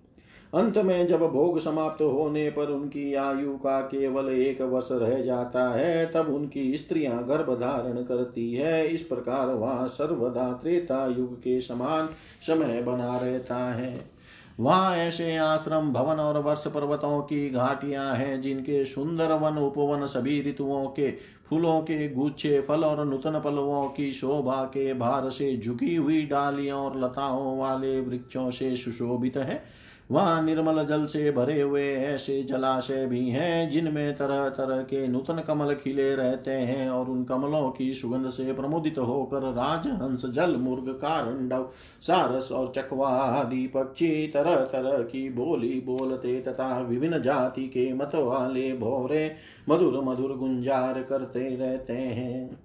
अंत में जब भोग समाप्त होने पर उनकी आयु का केवल एक वर्ष रह जाता है, तब उनकी स्त्रियाँ गर्भ धारण करती है। इस प्रकार वहाँ सर्वदा त्रेता युग के समान समय बना रहता है। वहाँ ऐसे आश्रम, भवन और वर्ष पर्वतों की घाटियाँ हैं, जिनके सुंदर वन उपवन सभी ऋतुओं के फूलों के गुच्छे फल और नूतन पलवों की शोभा के भार से झुकी हुई डालियों और लताओं वाले वृक्षों से सुशोभित है। वहाँ निर्मल जल से भरे हुए ऐसे जलाशय भी हैं, जिनमें तरह तरह के नूतन कमल खिले रहते हैं और उन कमलों की सुगंध से प्रमुदित होकर राजहंस जल मुर्ग कारंडव, सारस और चकवा आदि पक्षी तरह तरह की बोली बोलते तथा विभिन्न जाति के मत वाले भोरे मधुर मधुर गुंजार करते रहते हैं।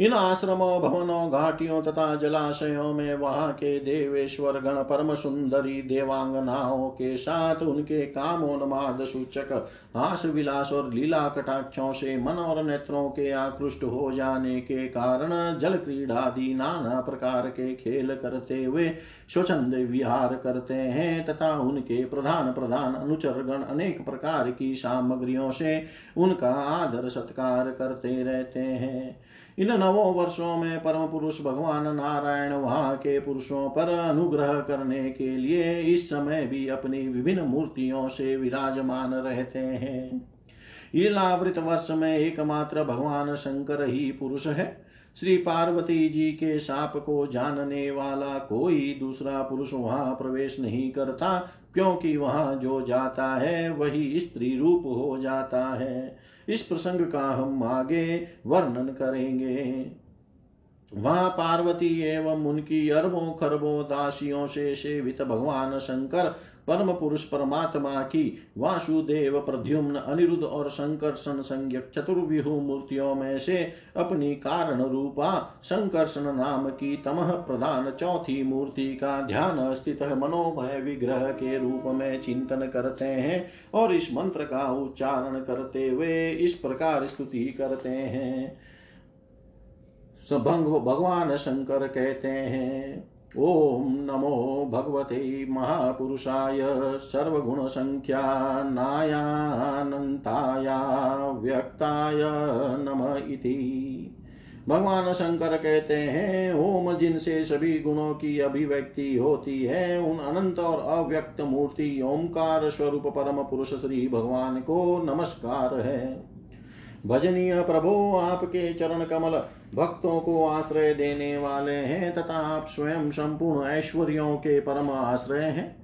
इन आश्रमों, भवनों, घाटियों तथा जलाशयों में वहाँ के देवेश्वर गण परम सुंदरी देवांगनाओं के साथ उनके कामोन्माद सूचक हास विलास और लीला कटाक्षों से मन और नेत्रों के आकृष्ट हो जाने के कारण जल क्रीड़ादि नाना प्रकार के खेल करते हुए स्वच्छंद विहार करते हैं तथा उनके प्रधान प्रधान अनुचर गण अनेक प्रकार की सामग्रियों से उनका आदर सत्कार करते रहते हैं। इन नवों वर्षों में परम पुरुष भगवान नारायण वहाँ के पुरुषों पर अनुग्रह करने के लिए इस समय भी अपनी विभिन्न मूर्तियों से विराजमान रहते हैं। ईलावृत वर्ष में एकमात्र भगवान शंकर ही पुरुष है। श्री पार्वती जी के साप को जानने वाला कोई दूसरा पुरुष वहाँ प्रवेश नहीं करता, क्योंकि वहाँ जो जाता है वही स्त्री रूप हो जाता है। इस प्रसंग का हम आगे वर्णन करेंगे। वहाँ पार्वती एवं उनकी अरबों खरबों दासियों से सेवित भगवान शंकर परम पुरुष परमात्मा की वासुदेव प्रद्युम्न अनिरुद्ध और संकर्षण संज्ञक चतुर्व्यूह मूर्तियों में से अपनी कारण रूपा संकर्षण नाम की तमह प्रधान चौथी मूर्ति का ध्यान स्थित मनोमय विग्रह के रूप में चिंतन करते हैं और इस मंत्र का उच्चारण करते हुए इस प्रकार स्तुति करते हैं। भगवान शंकर कहते हैं ओम नमो भगवते महापुरुषाय सर्वगुणसङ्ख्यानायानन्ताया व्यक्ताय नम इति। भगवान शंकर कहते हैं, ओम जिनसे सभी गुणों की अभिव्यक्ति होती है, उन अनंत और अव्यक्त मूर्ति ओंकार स्वरूप परम पुरुष श्री भगवान को नमस्कार है। भजनीय प्रभो, आपके चरण कमल भक्तों को आश्रय देने वाले हैं तथा आप स्वयं संपूर्ण ऐश्वर्यों के परम आश्रय हैं।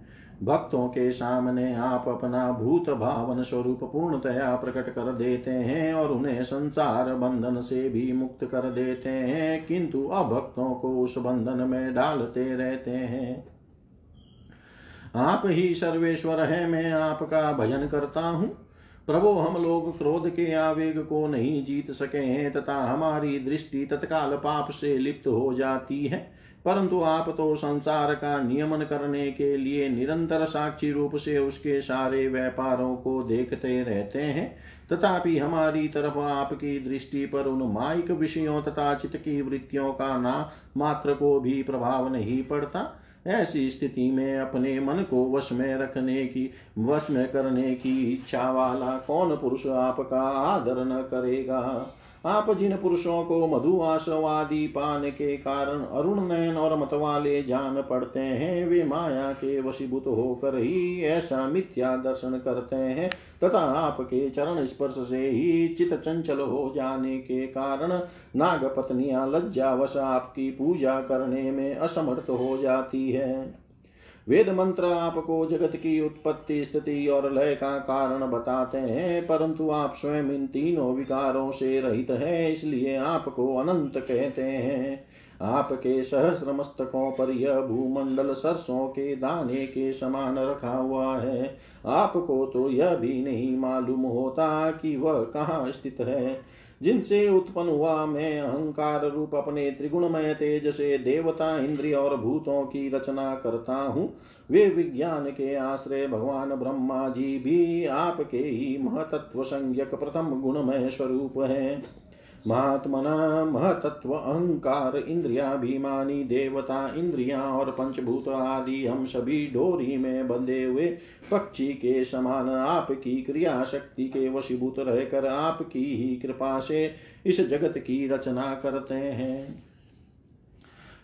भक्तों के सामने आप अपना भूत भावन स्वरूप पूर्णतया प्रकट कर देते हैं और उन्हें संसार बंधन से भी मुक्त कर देते हैं, किंतु अभक्तों को उस बंधन में डालते रहते हैं। आप ही सर्वेश्वर है, मैं आपका भजन करता हूँ। प्रभु, हम लोग क्रोध के आवेग को नहीं जीत सके हैं तथा हमारी दृष्टि तत्काल पाप से लिप्त हो जाती है। परंतु आप तो संसार का नियमन करने के लिए निरंतर साक्षी रूप से उसके सारे व्यापारों को देखते रहते हैं। तथापि हमारी तरफ़ आपकी दृष्टि पर उन माइक विषयों तथा चित्त की वृत्तियों का ना मात्र को भी प्रभाव नहीं पड़ता। ऐसी स्थिति में अपने मन को वश में रखने की, वश में करने की इच्छा वाला कौन पुरुष आपका आदर न करेगा? आप जिन पुरुषों को मधुआसवादी पान के कारण अरुण नयन और मतवाले जान पड़ते हैं। वे माया के वशीभूत होकर ही ऐसा मिथ्या दर्शन करते हैं तथा आपके चरण स्पर्श से ही चित चंचल हो जाने के कारण नाग पत्नियाँ लज्जावश आपकी पूजा करने में असमर्थ हो जाती है। वेद मंत्र आपको जगत की उत्पत्ति, स्थिति और लय का कारण बताते हैं, परंतु आप स्वयं इन तीनों विकारों से रहित है, इसलिए आपको अनंत कहते हैं। आपके सहस्र मस्तकों पर यह भूमंडल सरसों के दाने के समान रखा हुआ है। आपको तो यह भी नहीं मालूम होता कि वह कहाँ स्थित है। जिनसे उत्पन्न हुआ मैं अहंकार रूप अपने त्रिगुणमय तेज से देवता इंद्रिय और भूतों की रचना करता हूँ। वे विज्ञान के आश्रय भगवान ब्रह्मा जी भी आपके ही महतत्व संज्ञक प्रथम गुणमय स्वरूप है। महात्मन, महतत्व, अहंकार इंद्रियाभिमानी देवता, इंद्रिया और पंचभूत आदि हम सभी डोरी में बंधे हुए पक्षी के समान आपकी क्रिया शक्ति के वशीभूत रहकर आपकी ही कृपा से इस जगत की रचना करते हैं।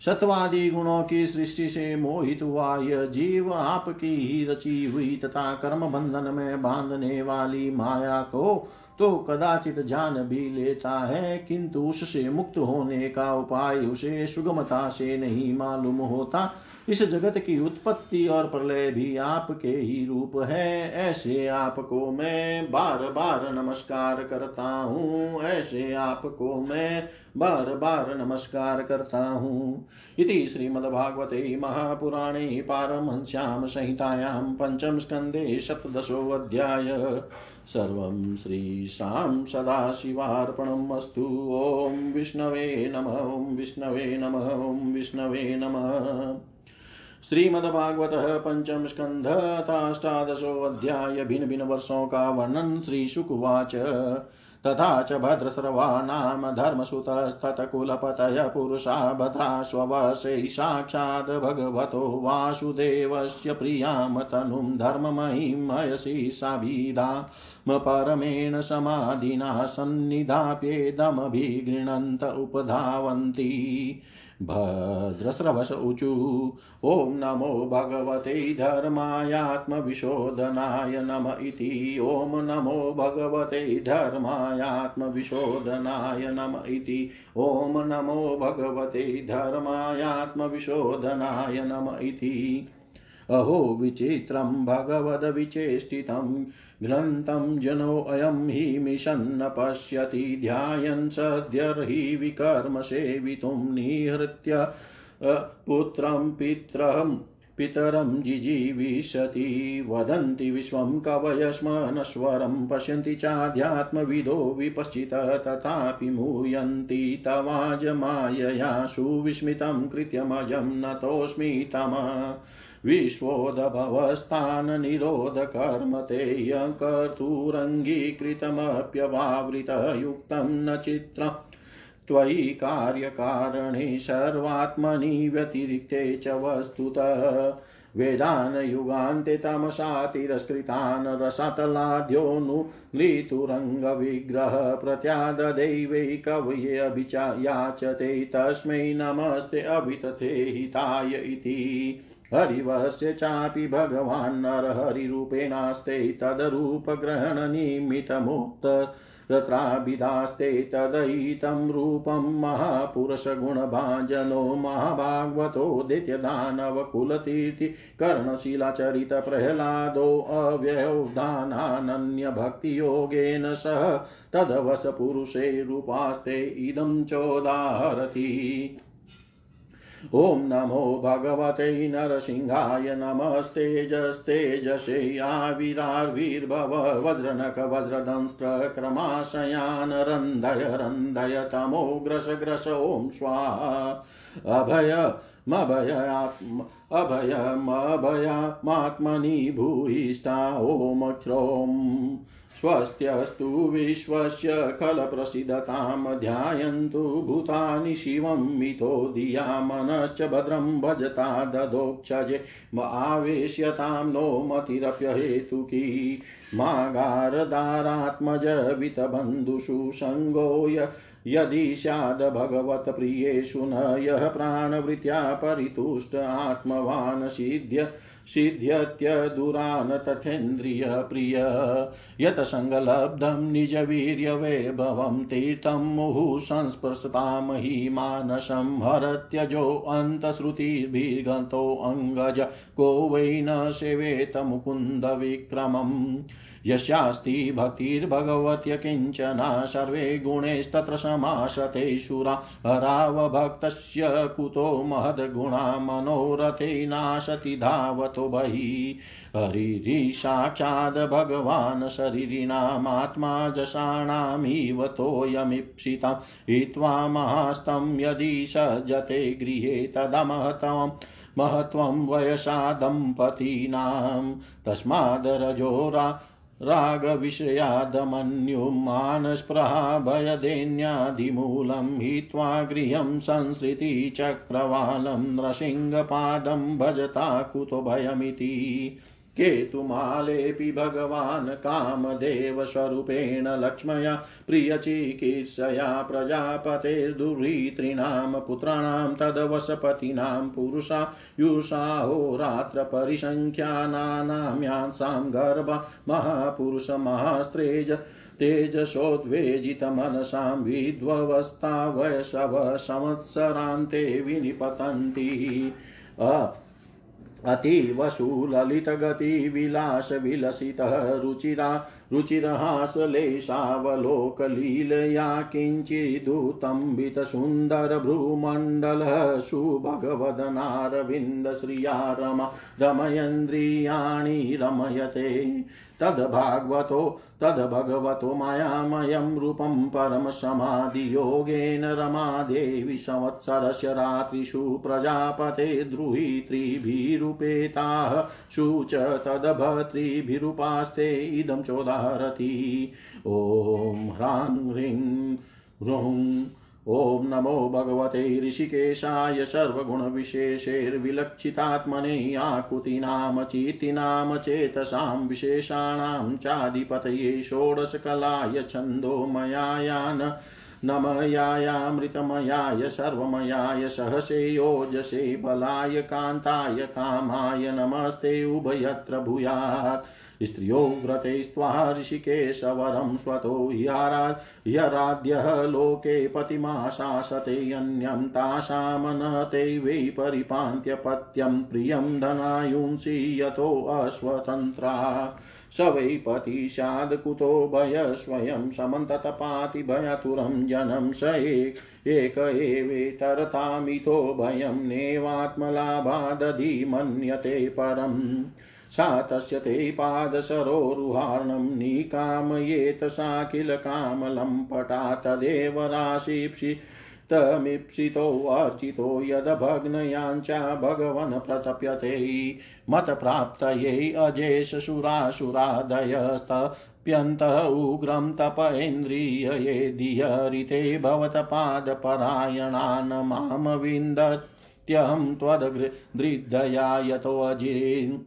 सत्वादि गुणों की सृष्टि से मोहित हुआ यह जीव आपकी ही रची हुई तथा कर्म बंधन में बांधने वाली माया को तो कदाचित जान भी लेता है, किंतु उससे मुक्त होने का उपाय उसे सुगमता से नहीं मालूम होता। इस जगत की उत्पत्ति और प्रलय भी आपके ही रूप है। ऐसे आपको मैं बार बार नमस्कार करता हूँ। ऐसे आपको मैं बार बार नमस्कार करता हूँ। इति श्रीमद्भागवते महापुराणे पंचम स्कन्धे सप्तदशोऽध्याय। सर्वं श्रीशां सदाशिवार्पणम् ॐ विष्णवे नम विष्णवे नम, ॐ विष्णवे नमः। श्रीमद्भागवत पंचम स्कंध अष्टादशो अध्याय, भिन्न भिन्न वर्षों का वर्णन, श्री शुकुवाच तथा च भद्रस्रवा धर्मसुतस्ततकुलपतय पुरुषा भद्राश्ववशै साक्षात् भगवतो वासुदेवस्य प्रियाँ तनुं धर्ममयीमयसि साभिधाम परमेण समाधिना सन्निधाप्येदमभिगृह्णन्त उपधावन्ति। भद्रस्रवस ऊचु। ॐ नमो भगवते धर्मायात्मविशोधनाय नम इति। ॐ नमो भगवते धर्मायात्मविशोधनाय नम इति। ॐ नमो भगवते धर्मायात्मविशोधनाय नम इति। अहो विचित्रं भगवद्विचेष्टितं ग्रन्थं जनोऽयं हि मिशन्न पश्यति ध्यायन् सद्यर्हि विकर्म सेवितुं निहृत्य पुत्रं पित्रं, पितरं जिजीविशति वदन्ति विश्वं कवयस्मनश्वरं पश्यन्ति चाध्यात्मविदो विपश्चित, तथापि मूयन्ति तवाजमायया सुविस्मितं, कृत्यमजं नतोऽस्मि तम। विश्वोदभवस्थाननिरोधकर्म ते यकर्तुरङ्गीकृतमप्यवावृतयुक्तं न चित्रम् त्वयि कार्यकारणे सर्वात्मनि व्यतिरिक्ते च वस्तुतः। वेदान् युगान्ते तमसातिरस्कृतान् रसातलाद्योऽनुलीतुरङ्गविग्रह प्रत्याददै वै कवये अभिचा याचते तस्मै नमस्ते अभितथे हिताय इति। हरिवस्य चापि भगवान् नरहरिरूपेणास्ते तदरूपग्रहणनिमित्तमुक्त रत्राभिधास्ते तदयितं रूपं महापुरुषगुणभाजनो महाभागवतो दैत्यदानवकुलतीर्थि कर्णशिलाचरितप्रह्लादोऽव्यवधानानन्यभक्तियोगेन सह तदवसपुरुषे रूपास्ते इदं चोदाहरति। ॐ नमो भगवते नरसिंहाय नमस्तेजस्तेजसे आविरार्विर्भव वज्रनक वज्रदंष्ट्रक्रमाशयान् रन्धय रन्धय तमो ग्रस ग्रस ॐ स्वाहा अभय मभयात्म अभयमभयमात्मनि भूयिष्ठा ॐ क्षौम्। स्वस्त्यस्तु विश्वस्य खलप्रसिद्धतां ध्यायन्तु भूतानि शिवं मितो धिया मनश्च भद्रं भजता ददोक्षजे। आवेश्यतां नो मतिरप्यहेतुकी मागारदारात्मज वितबन्धुषु सङ्गो यदि स्याद् भगवत्प्रियेषु न। यः प्राणवृत्त्या परितुष्ट आत्मवान् सिद्ध्य सिद्ध्यत्यदुरान् तथेन्द्रियप्रिय यत् सङ्गलब्धं निजवीर्यवैभवं तीर्थं मुहुः संस्पृशतां हि मानसं हरत्यजोऽन्तश्रुतिभिर्गतोऽङ्गज को वै न सेवेत मुकुन्दविक्रमम् यस्यास्ति भक्तिर्भगवत्य किञ्चना सर्वे गुणैस्तत्र समासते शुरा। हरावभक्तस्य कुतो महद्गुणा मनोरथे नाशति धावतो। बहिः हरिरि साक्षाद् भगवान् शरीरिणामात्मा जषाणामिव तोयमीप्सितं हित्वा महास्तं यदि सज्जते गृहे तदमहतम् महत्त्वं वयसा दम्पतीनां। तस्मादरजोरा रागविषयादमन्युमानस्पृहाभयदैन्यादिमूलं हित्वा गृहं संसृतिचक्रवालं नृसिंहपादं भजता कुतो भयमिति केतुमालेऽपि भगवान् कामदेवस्वरूपेण लक्ष्मया प्रियचिकीर्षया प्रजापतेर्दुर्हितॄणां पुत्राणां तदवसपतीनां पुरुषायुषाहोरात्रपरिसङ्ख्यानानाम्यांसां गर्भ महापुरुषमहास्त्रेज तेजसोद्वेजितमनसां विद्ववस्थावयसव संवत्सरान्ते विनिपतन्ति अतीव सुललितगतिविलासविलसितः रुचिरा रुचिरहासलेशावलोकलीलया किञ्चिदुतम्बितसुन्दरभ्रूमण्डलः सुभगवदनारविन्दश्रिया रमा रमयन्द्रियाणि रमयते। तद्भागवतो तद्भगवतो मायामयं रूपं परमसमाधियोगेन रमादेवी संवत्सरस्य रात्रिषु प्रजापते द्रुहित्रिभिरुपेताः शु च तदभर्तृभिरुपास्ते इदं चोदा चोदारति। ॐ ह्रां ह्रीं ह्रूं ॐ नमो भगवते ऋषिकेशाय सर्वगुणविशेषैर्विलक्षितात्मने आकुतीनां चीतिनां चेतसां विशेषाणां चाधिपतये षोडशकलाय छन्दोमयायान नमयायामृतमयाय सर्वमयाय सहसे योजसे बलाय कान्ताय कामाय नमस्ते उभयत्र भूयात्। स्त्रियो व्रते स्त्वा ऋषिकेशवरं स्वतो ह्यराध्यः लोके पतिमाशासते अन्यं तासां न ते वै परिपान्त्यपत्यं प्रियं धनायुंसि यतोऽस्वतन्त्रा स वै पति स्याद्कुतो भय स्वयं समन्ततपाति भयतुरं जनं स एक एवेतरतामितो भयं नेवात्मलाभादधि मन्यते परम्। सा तस्य ते पादसरोरुहार्णं निकामयेत सा किल कामलम्पटा तदेव राशिप्सि तमीप्सितोऽर्चितो यदभग्नयाञ्चा भगवन् प्रतप्यते मतप्राप्तये अजेशसुरासुरादयस्तप्यन्त उग्रं तपेन्द्रियये धियरिते भवतपादपरायणान् माँ विन्दत्यहं त्वदृदया यतोऽजिरे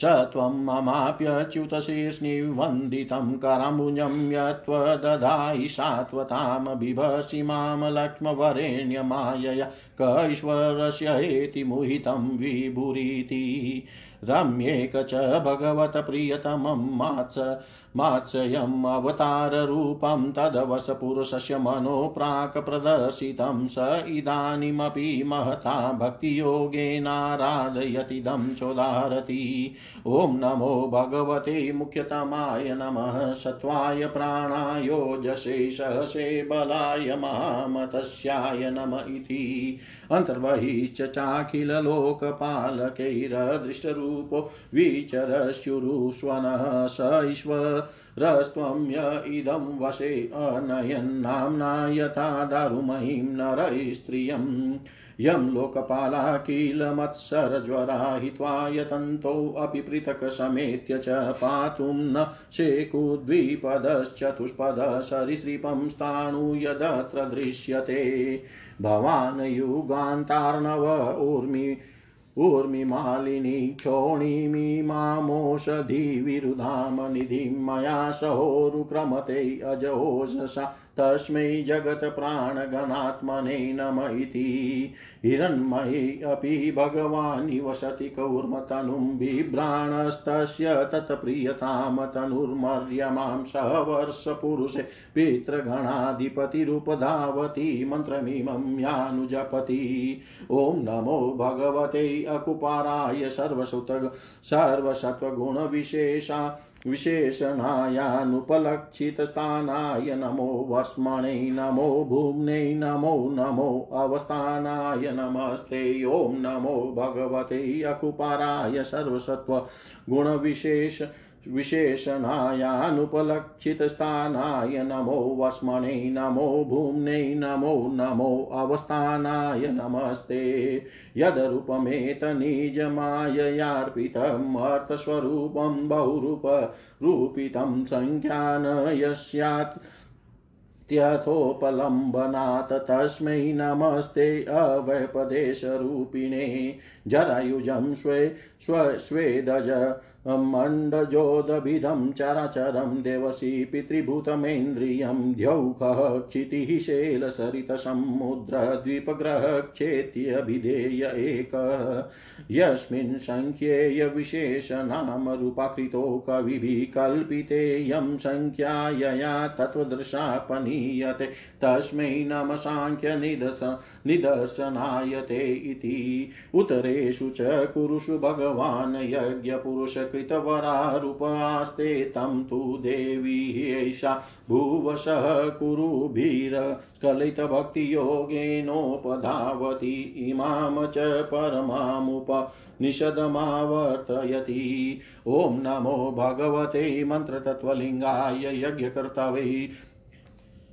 स त्वं ममाप्यच्युतशीर्ष्णिवन्दितं करमुजं यत्त्वदधायि सात्वतां बिभसि माँ लक्ष्मवरेण्यमायया क ईश्वरस्य हेति मुहितं विभुरीति। रम्येक च भगवत प्रियतमं मात्स, मात्स्यम् अवताररूपं तदवसपुरुषस्य मनो प्राक् प्रदर्शितं स इदानीमपि महता भक्तियोगेनाराधयतिदं चोदारति। ॐ नमो भगवते मुख्यतमाय नमः, सत्त्वाय प्राणायोजसे सहसे बलाय महामतस्याय नम इति। अन्तर्बहिश्च चाखिललोकपालकैरदृष्टरूपो विचरस्युरुष्वनः स ईश्वर रस्त्वं य इदं वशे अनयन्नाम्ना यथा दारुमहीं नरस्त्रियम्। यं लोकपाला किल मत्सरज्वरा हित्वा यतन्तोऽपि पृथक् समेत्य च पातुं न शेकुद्विपदश्चतुष्पद सरीसृपं स्थाणु यदत्र दृश्यते। भवान् युगान्तार्णव ऊर्मि ऊर्मिमालिनी क्षोणिमीमामोषधिविरुधां निधिं मया सहोरुक्रमते अजोषसा तस्मै जगत्प्राणगणात्मने नम इति। हिरण्मये अपि भगवान् निवसति कौर्मतनुं बिभ्राणस्तस्य तत्प्रियतां तनुर्मर्यमां सहवर्षपुरुषे पितृगणाधिपतिरुपधावति मन्त्रमिमं यानुजपति। ॐ नमो भगवते अकुपाराय सर्वसुत सर्वसत्त्वगुणविशेषा विशेषणायानुपलक्षितस्थानाय नमो वर्ष्मणे नमो भूम्ने नमो नमो अवस्थानाय नमस्ते ॐ नमो भगवते अकुपाराय सर्वसत्त्वगुणविशेष विशेषणायानुपलक्षितस्थानाय नमो वस्मणे नमो भूम्ने, नमो नमो अवस्थानाय नमस्ते। यदरूपमेतनिजमाययार्पितम् अर्थस्वरूपं बहुरूपरूपितं सङ्ख्यान यस्यात् त्यथोपलम्बनात् तस्मै नमस्ते अवैपदेशरूपिणे जरायुजं स्वे स्व स्वेदज मण्डजोदभिधं चराचरं देवसी पितृभूतमेन्द्रियं द्यौखः क्षितिः शैलसरितसमुद्रद्वीपग्रहक्षेत्यभिधेय एक। यस्मिन् सङ्ख्येयविशेषनामरूपाकृतो कविभिः कल्पितेयं सङ्ख्यायया तत्त्वदृशापनीयते तस्मै नम साङ्ख्यनिदर्श निदर्शनाय ते इति। उत्तरेषु च कुरुषु भगवान् यज्ञपुरुष कृतवरारूपास्ते तं तु देवी एषा भुवशः कुरुभिरस्खलितभक्तियोगेनोपधावति इमां च परमामुपनिषदमावर्तयति। ॐ नमो भगवते मन्त्रतत्त्वलिङ्गाय यज्ञकर्तवे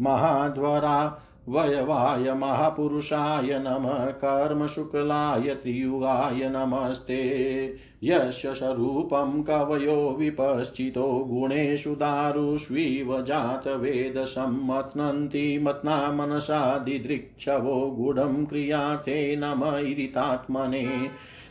महाध्वरा वयवाय महापुरुषाय नमः, कर्मशुक्लाय त्रियुगाय नमस्ते। यस्य स्वरूपं कवयो विपश्चितो गुणेषु दारुष्वीव जातवेदसम्मत्नन्ति मत्ना मनसा दिदृक्षवो गूढं क्रियार्थे नम इरितात्मने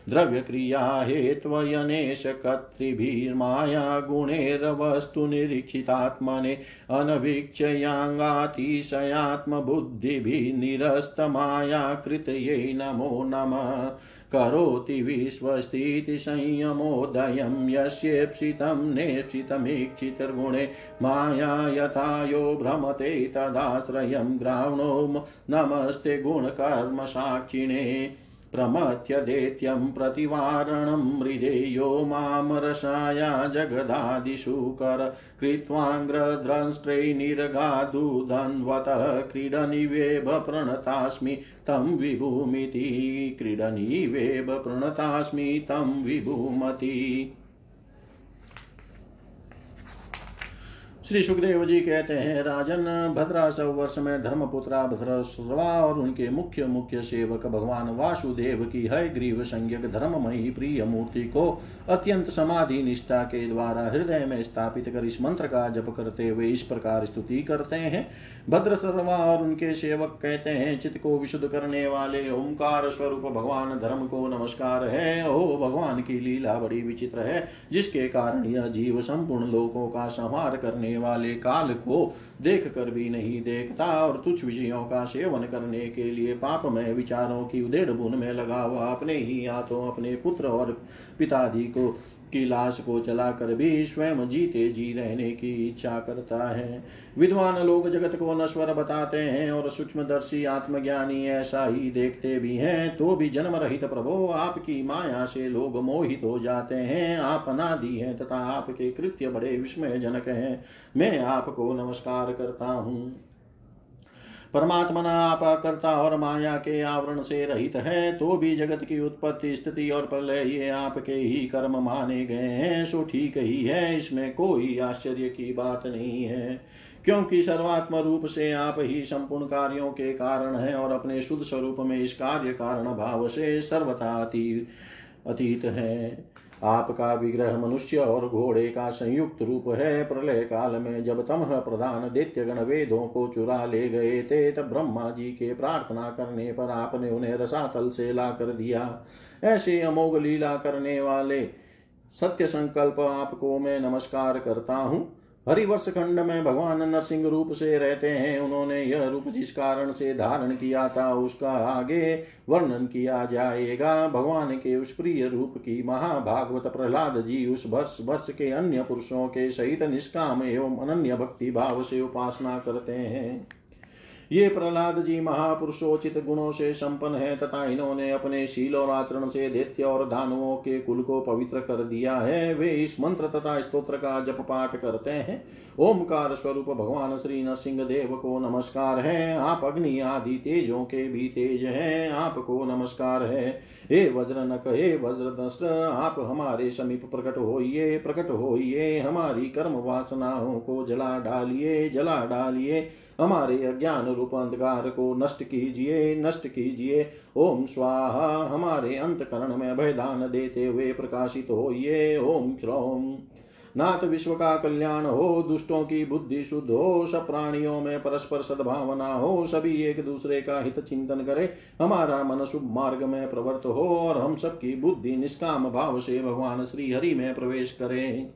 द्रव्यक्रिया हेत्वयनेश कर्तृभिर्माया गुणैरवस्तु निरीक्षितात्मने अनवीक्षयाङ्गातिशयात्मबुद्धिभिः निरस्तमाया कृतये नमो नमः। करोति विश्वस्थितिसंयमोदयं यस्येप्सितं नेप्सितमीक्षितर्गुणे। माया यथा यो भ्रमते तदाश्रयं ग्रावणो नमस्ते गुणकर्मसाक्षिणे। प्रमथ्यदेत्यं प्रतिवारणं मृदेयो मामरसाया जगदादिषु कर कृत्वाङ्ग्रद्रंष्ट्रैर्निरगादुदन्वतः क्रीडनिवेव प्रणतास्मि तं विभूमिति क्रीडनिवेव प्रणतास्मि तं विभूमति। श्री सुखदेव जी कहते हैं, राजन, भद्रा सौ वर्ष में धर्मपुत्रा भद्रस्रवा और उनके मुख्य मुख्य सेवक भगवान वासुदेव की है ग्रीव संज्ञक धर्ममयी प्रिय मूर्ति को अत्यंत समाधि निष्ठा के द्वारा हृदय में स्थापित कर इस मंत्र का जप करते हुए इस प्रकार स्तुति करते हैं। भद्रसर्वा और उनके सेवक कहते हैं चित्त को विशुद्ध करने वाले ओंकार स्वरूप भगवान धर्म को नमस्कार है। ओ भगवान की लीला बड़ी विचित्र है, जिसके कारण यह जीव संपूर्ण लोकों का संहार करने वाले काल को देख कर भी नहीं देखता और तुच्छ विषयों का सेवन करने के लिए पापमय विचारों की उदेड़ बुन में लगा हुआ अपने ही हाथों अपने पुत्र और पितादि को, की लाश को जलाकर भी स्वयं जीते जी रहने की इच्छा करता है। विद्वान लोग जगत को नश्वर बताते हैं और सूक्ष्मदर्शी आत्मज्ञानी ऐसा ही देखते भी हैं तो भी जन्म रहित प्रभो आपकी माया से लोग मोहित हो जाते हैं। आप अनादि हैं तथा आपके कृत्य बड़े विस्मय जनक हैं। मैं आपको नमस्कार करता हूँ। परमात्मा आप करता और माया के आवरण से रहित है तो भी जगत की उत्पत्ति, स्थिति और प्रलय ये आपके ही कर्म माने गए हैं, सो ठीक ही है, इसमें कोई आश्चर्य की बात नहीं है। क्योंकि सर्वात्म रूप से आप ही संपूर्ण कार्यों के कारण हैं और अपने शुद्ध स्वरूप में इस कार्य कारण भाव से सर्वथा अतीत है। आपका विग्रह मनुष्य और घोड़े का संयुक्त रूप है। प्रलय काल में जब तमह प्रधान दैत्य गण वेदों को चुरा ले गए थे, तब ब्रह्मा जी के प्रार्थना करने पर आपने उन्हें रसातल से ला कर दिया। ऐसे अमोघ लीला करने वाले सत्य संकल्प आपको मैं नमस्कार करता हूँ। हरिवर्ष खंड में भगवान नरसिंह रूप से रहते हैं। उन्होंने यह रूप जिस कारण से धारण किया था, उसका आगे वर्णन किया जाएगा। भगवान के उस प्रिय रूप की महाभागवत प्रहलाद जी उस वर्ष वर्ष के अन्य पुरुषों के सहित निष्काम एवं अनन्य भक्ति भाव से उपासना करते हैं। ये प्रहलाद जी महापुरुषोचित गुणों से संपन्न है तथा इन्होंने अपने शील और आचरण से दैत्य और धानुओं के कुल को पवित्र कर दिया है। वे इस मंत्र तथा स्तोत्र का जप पाठ करते हैं। ओमकार स्वरूप भगवान श्री नरसिंह देव को नमस्कार है। आप अग्नि आदि तेजों के भी तेज हैं। आपको नमस्कार है। हे वज्र नक हे वज्र आप हमारे समीप प्रकट होइए प्रकट होइए। हमारी कर्म वासनाओं को जला डालिए जला डालिए। हमारे अज्ञान रूप अंधकार को नष्ट कीजिए नष्ट कीजिए। ओम स्वाहा, हमारे अंतकरण में भयदान देते हुए प्रकाशित होइए। ओम श्रोम। नाथ विश्व का कल्याण हो, दुष्टों की बुद्धि शुद्ध हो, सब प्राणियों में परस्पर सद्भावना हो, सभी एक दूसरे का हित चिंतन करे। हमारा मन शुभ मार्ग में प्रवर्त हो और हम सबकी बुद्धि निष्काम भाव से भगवान श्री हरि में प्रवेश करें।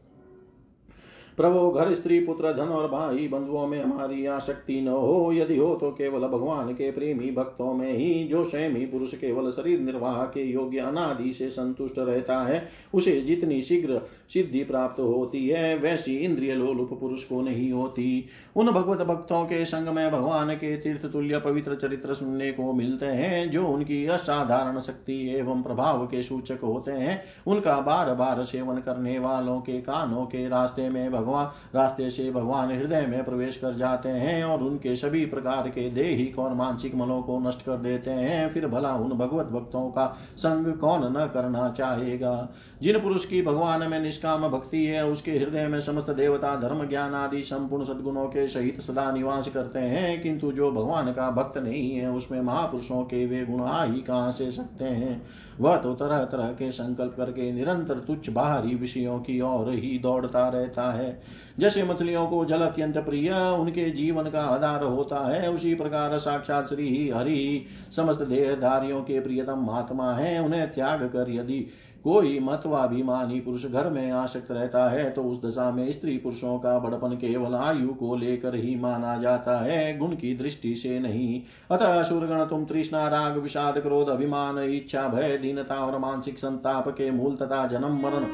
प्रभो घर स्त्री पुत्र धन और भाई बंधुओं में हमारी आसक्ति न हो। यदि हो तो केवल भगवान के प्रेमी भक्तों में ही जो स्वयं ही पुरुष केवल शरीर निर्वाह के योग्य अनादि से संतुष्ट रहता है, उसे जितनी शीघ्र सिद्धि प्राप्त होती है, वैसी इंद्रिय लोलुप पुरुष को नहीं होती। उन भगवत भक्तों के संग में भगवान के तीर्थ तुल्य पवित्र चरित्र सुनने को मिलते हैं, जो उनकी असाधारण शक्ति एवं प्रभाव के सूचक होते हैं। उनका बार बार सेवन करने वालों के कानों के रास्ते में भगवान भगवान रास्ते से भगवान हृदय में प्रवेश कर जाते हैं और उनके सभी प्रकार के देहिक और मानसिक मलों को नष्ट कर देते हैं। फिर भला उन भगवत भक्तों का संग कौन न करना चाहेगा? जिन पुरुष की भगवान में निष्काम भक्ति है, उसके हृदय में समस्त देवता, धर्म, ज्ञान आदि संपूर्ण सदगुणों के सहित सदा निवास करते हैं। किंतु जो भगवान का भक्त नहीं है, उसमें महापुरुषों के वे गुण आ ही कहाँ से सकते हैं? वह तो तरह तरह के संकल्प करके निरंतर तुच्छ बाहरी विषयों की ओर ही दौड़ता रहता है। जैसे मछलियों को जल अत्यंत प्रिय उनके जीवन का आधार होता है, उसी प्रकार साक्षात श्री हरि समस्त देहधारियों के प्रियतम महात्मा है। उन्हें त्याग कर यदि कोई मतवाभिमानी पुरुष घर में आसक्त रहता है तो उस दशा में स्त्री पुरुषों का बड़पन केवल आयु को लेकर ही माना जाता है। गुण की दृष्टि से नहीं। अतः असुरगण तुम तृष्णा, राग, विषाद, क्रोध, अभिमान, इच्छा, भय, दीनता और मानसिक संताप के मूल तथा जन्म मरण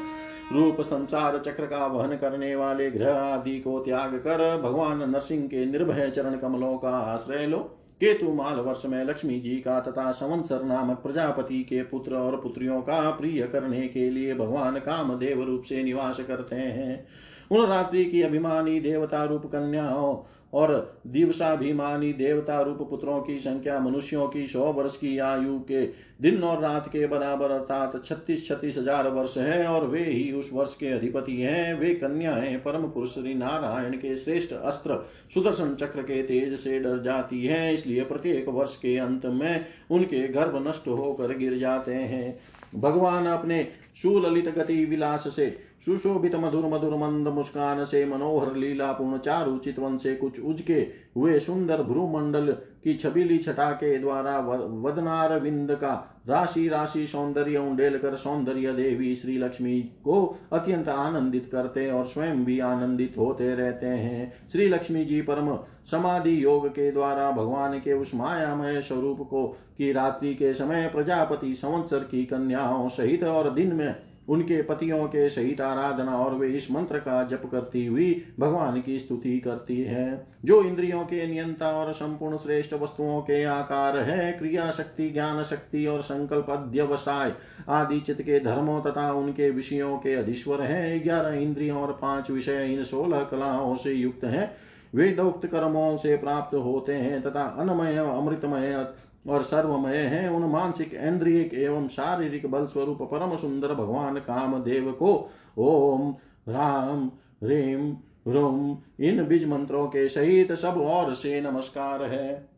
रूप संसार चक्र का वहन करने वाले ग्रह आदि को त्याग कर भगवान नरसिंह के निर्भय चरण कमलों का आश्रय लो। केतु माल वर्ष में लक्ष्मी जी का तथा संवत्सर नामक प्रजापति के पुत्र और पुत्रियों का प्रिय करने के लिए भगवान काम देव रूप से निवास करते हैं। उन रात्रि की अभिमानी देवता रूप कन्याओं और दिवसाभिमानी देवता रूप पुत्रों की संख्या, मनुष्यों की सौ वर्ष की आयु के दिन और रात के बराबर अर्थात छत्तीस छत्तीस हज़ार वर्ष है और वे ही उस वर्ष के अधिपति हैं। वे कन्याएँ परम पुरुष श्री नारायण के श्रेष्ठ अस्त्र सुदर्शन चक्र के तेज से डर जाती है, इसलिए प्रत्येक वर्ष के अंत में उनके गर्भ नष्ट होकर गिर जाते हैं। भगवान अपने सुललित गति विलास से सुशोभित मधुर मधुर मंद मुस्कान से मनोहर लीला पूर्ण चारु चितवन से कुछ उजके हुए सुंदर भ्रूमंडल की छबीली छटा के द्वारा वदनार विंद का राशि राशि सौंदर्य उंडेल कर सौंदर्य देवी श्री लक्ष्मी को अत्यंत आनंदित करते और स्वयं भी आनंदित होते रहते हैं। श्री लक्ष्मी जी परम समाधि योग के द्वारा भगवान के उस मायामय स्वरूप को की रात्रि के समय प्रजापति संवत्सर की कन्याओं सहित और दिन में उनके पतियों के सहित आराधना और वे इस मंत्र का जप करती हुई भगवान की स्तुति करती है। जो इंद्रियों के नियंता और संपूर्ण श्रेष्ठ वस्तुओं के आकार है, क्रिया शक्ति, ज्ञान शक्ति और संकल्प अध्यवसाय आदि चित्त के धर्मों तथा उनके विषयों के अधीश्वर है। ग्यारह इंद्रियों और पाँच विषय इन सोलह कलाओं से युक्त है। वेदोक्त कर्मों से प्राप्त होते हैं तथा अनमय, अमृतमय और सर्वमय है उन मानसिक इंद्रिय एवं शारीरिक बल स्वरूप परम सुंदर भगवान काम देव को। ओम राम रीम रोम इन बीज मंत्रों के सहित सब और से नमस्कार है।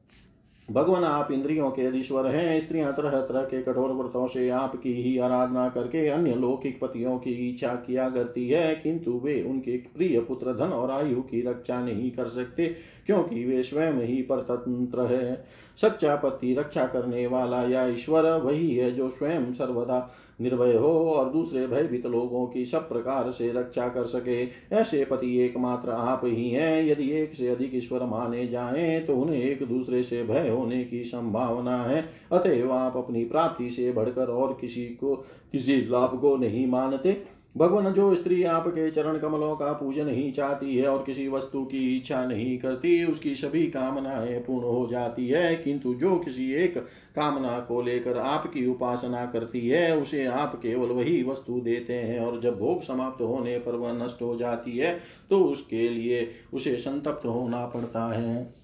भगवान आप इंद्रियों के अधीश्वर हैं, स्त्रियाँ तरह तरह के कठोर व्रतों से आपकी ही आराधना करके अन्य लौकिक पतियों की इच्छा किया करती है, किंतु वे उनके प्रिय पुत्र धन और आयु की रक्षा नहीं कर सकते, क्योंकि वे स्वयं ही परतंत्र है। सच्चा पति रक्षा करने वाला या ईश्वर, वही है जो स्वयं सर्वदा निर्भय हो और दूसरे भयभीत लोगों की सब प्रकार से रक्षा कर सके। ऐसे पति एकमात्र आप ही हैं। यदि एक से अधिक ईश्वर माने जाएँ तो उन्हें एक दूसरे से भय होने की संभावना है। अतएव आप अपनी प्राप्ति से बढ़कर और किसी को, किसी लाभ को नहीं मानते। भगवान जो स्त्री आपके चरण कमलों का पूजन ही चाहती है और किसी वस्तु की इच्छा नहीं करती, उसकी सभी कामनाएँ पूर्ण हो जाती है, किंतु जो किसी एक कामना को लेकर आपकी उपासना करती है, उसे आप केवल वही वस्तु देते हैं और जब भोग समाप्त होने पर वह नष्ट हो जाती है तो उसके लिए उसे संतप्त होना पड़ता है।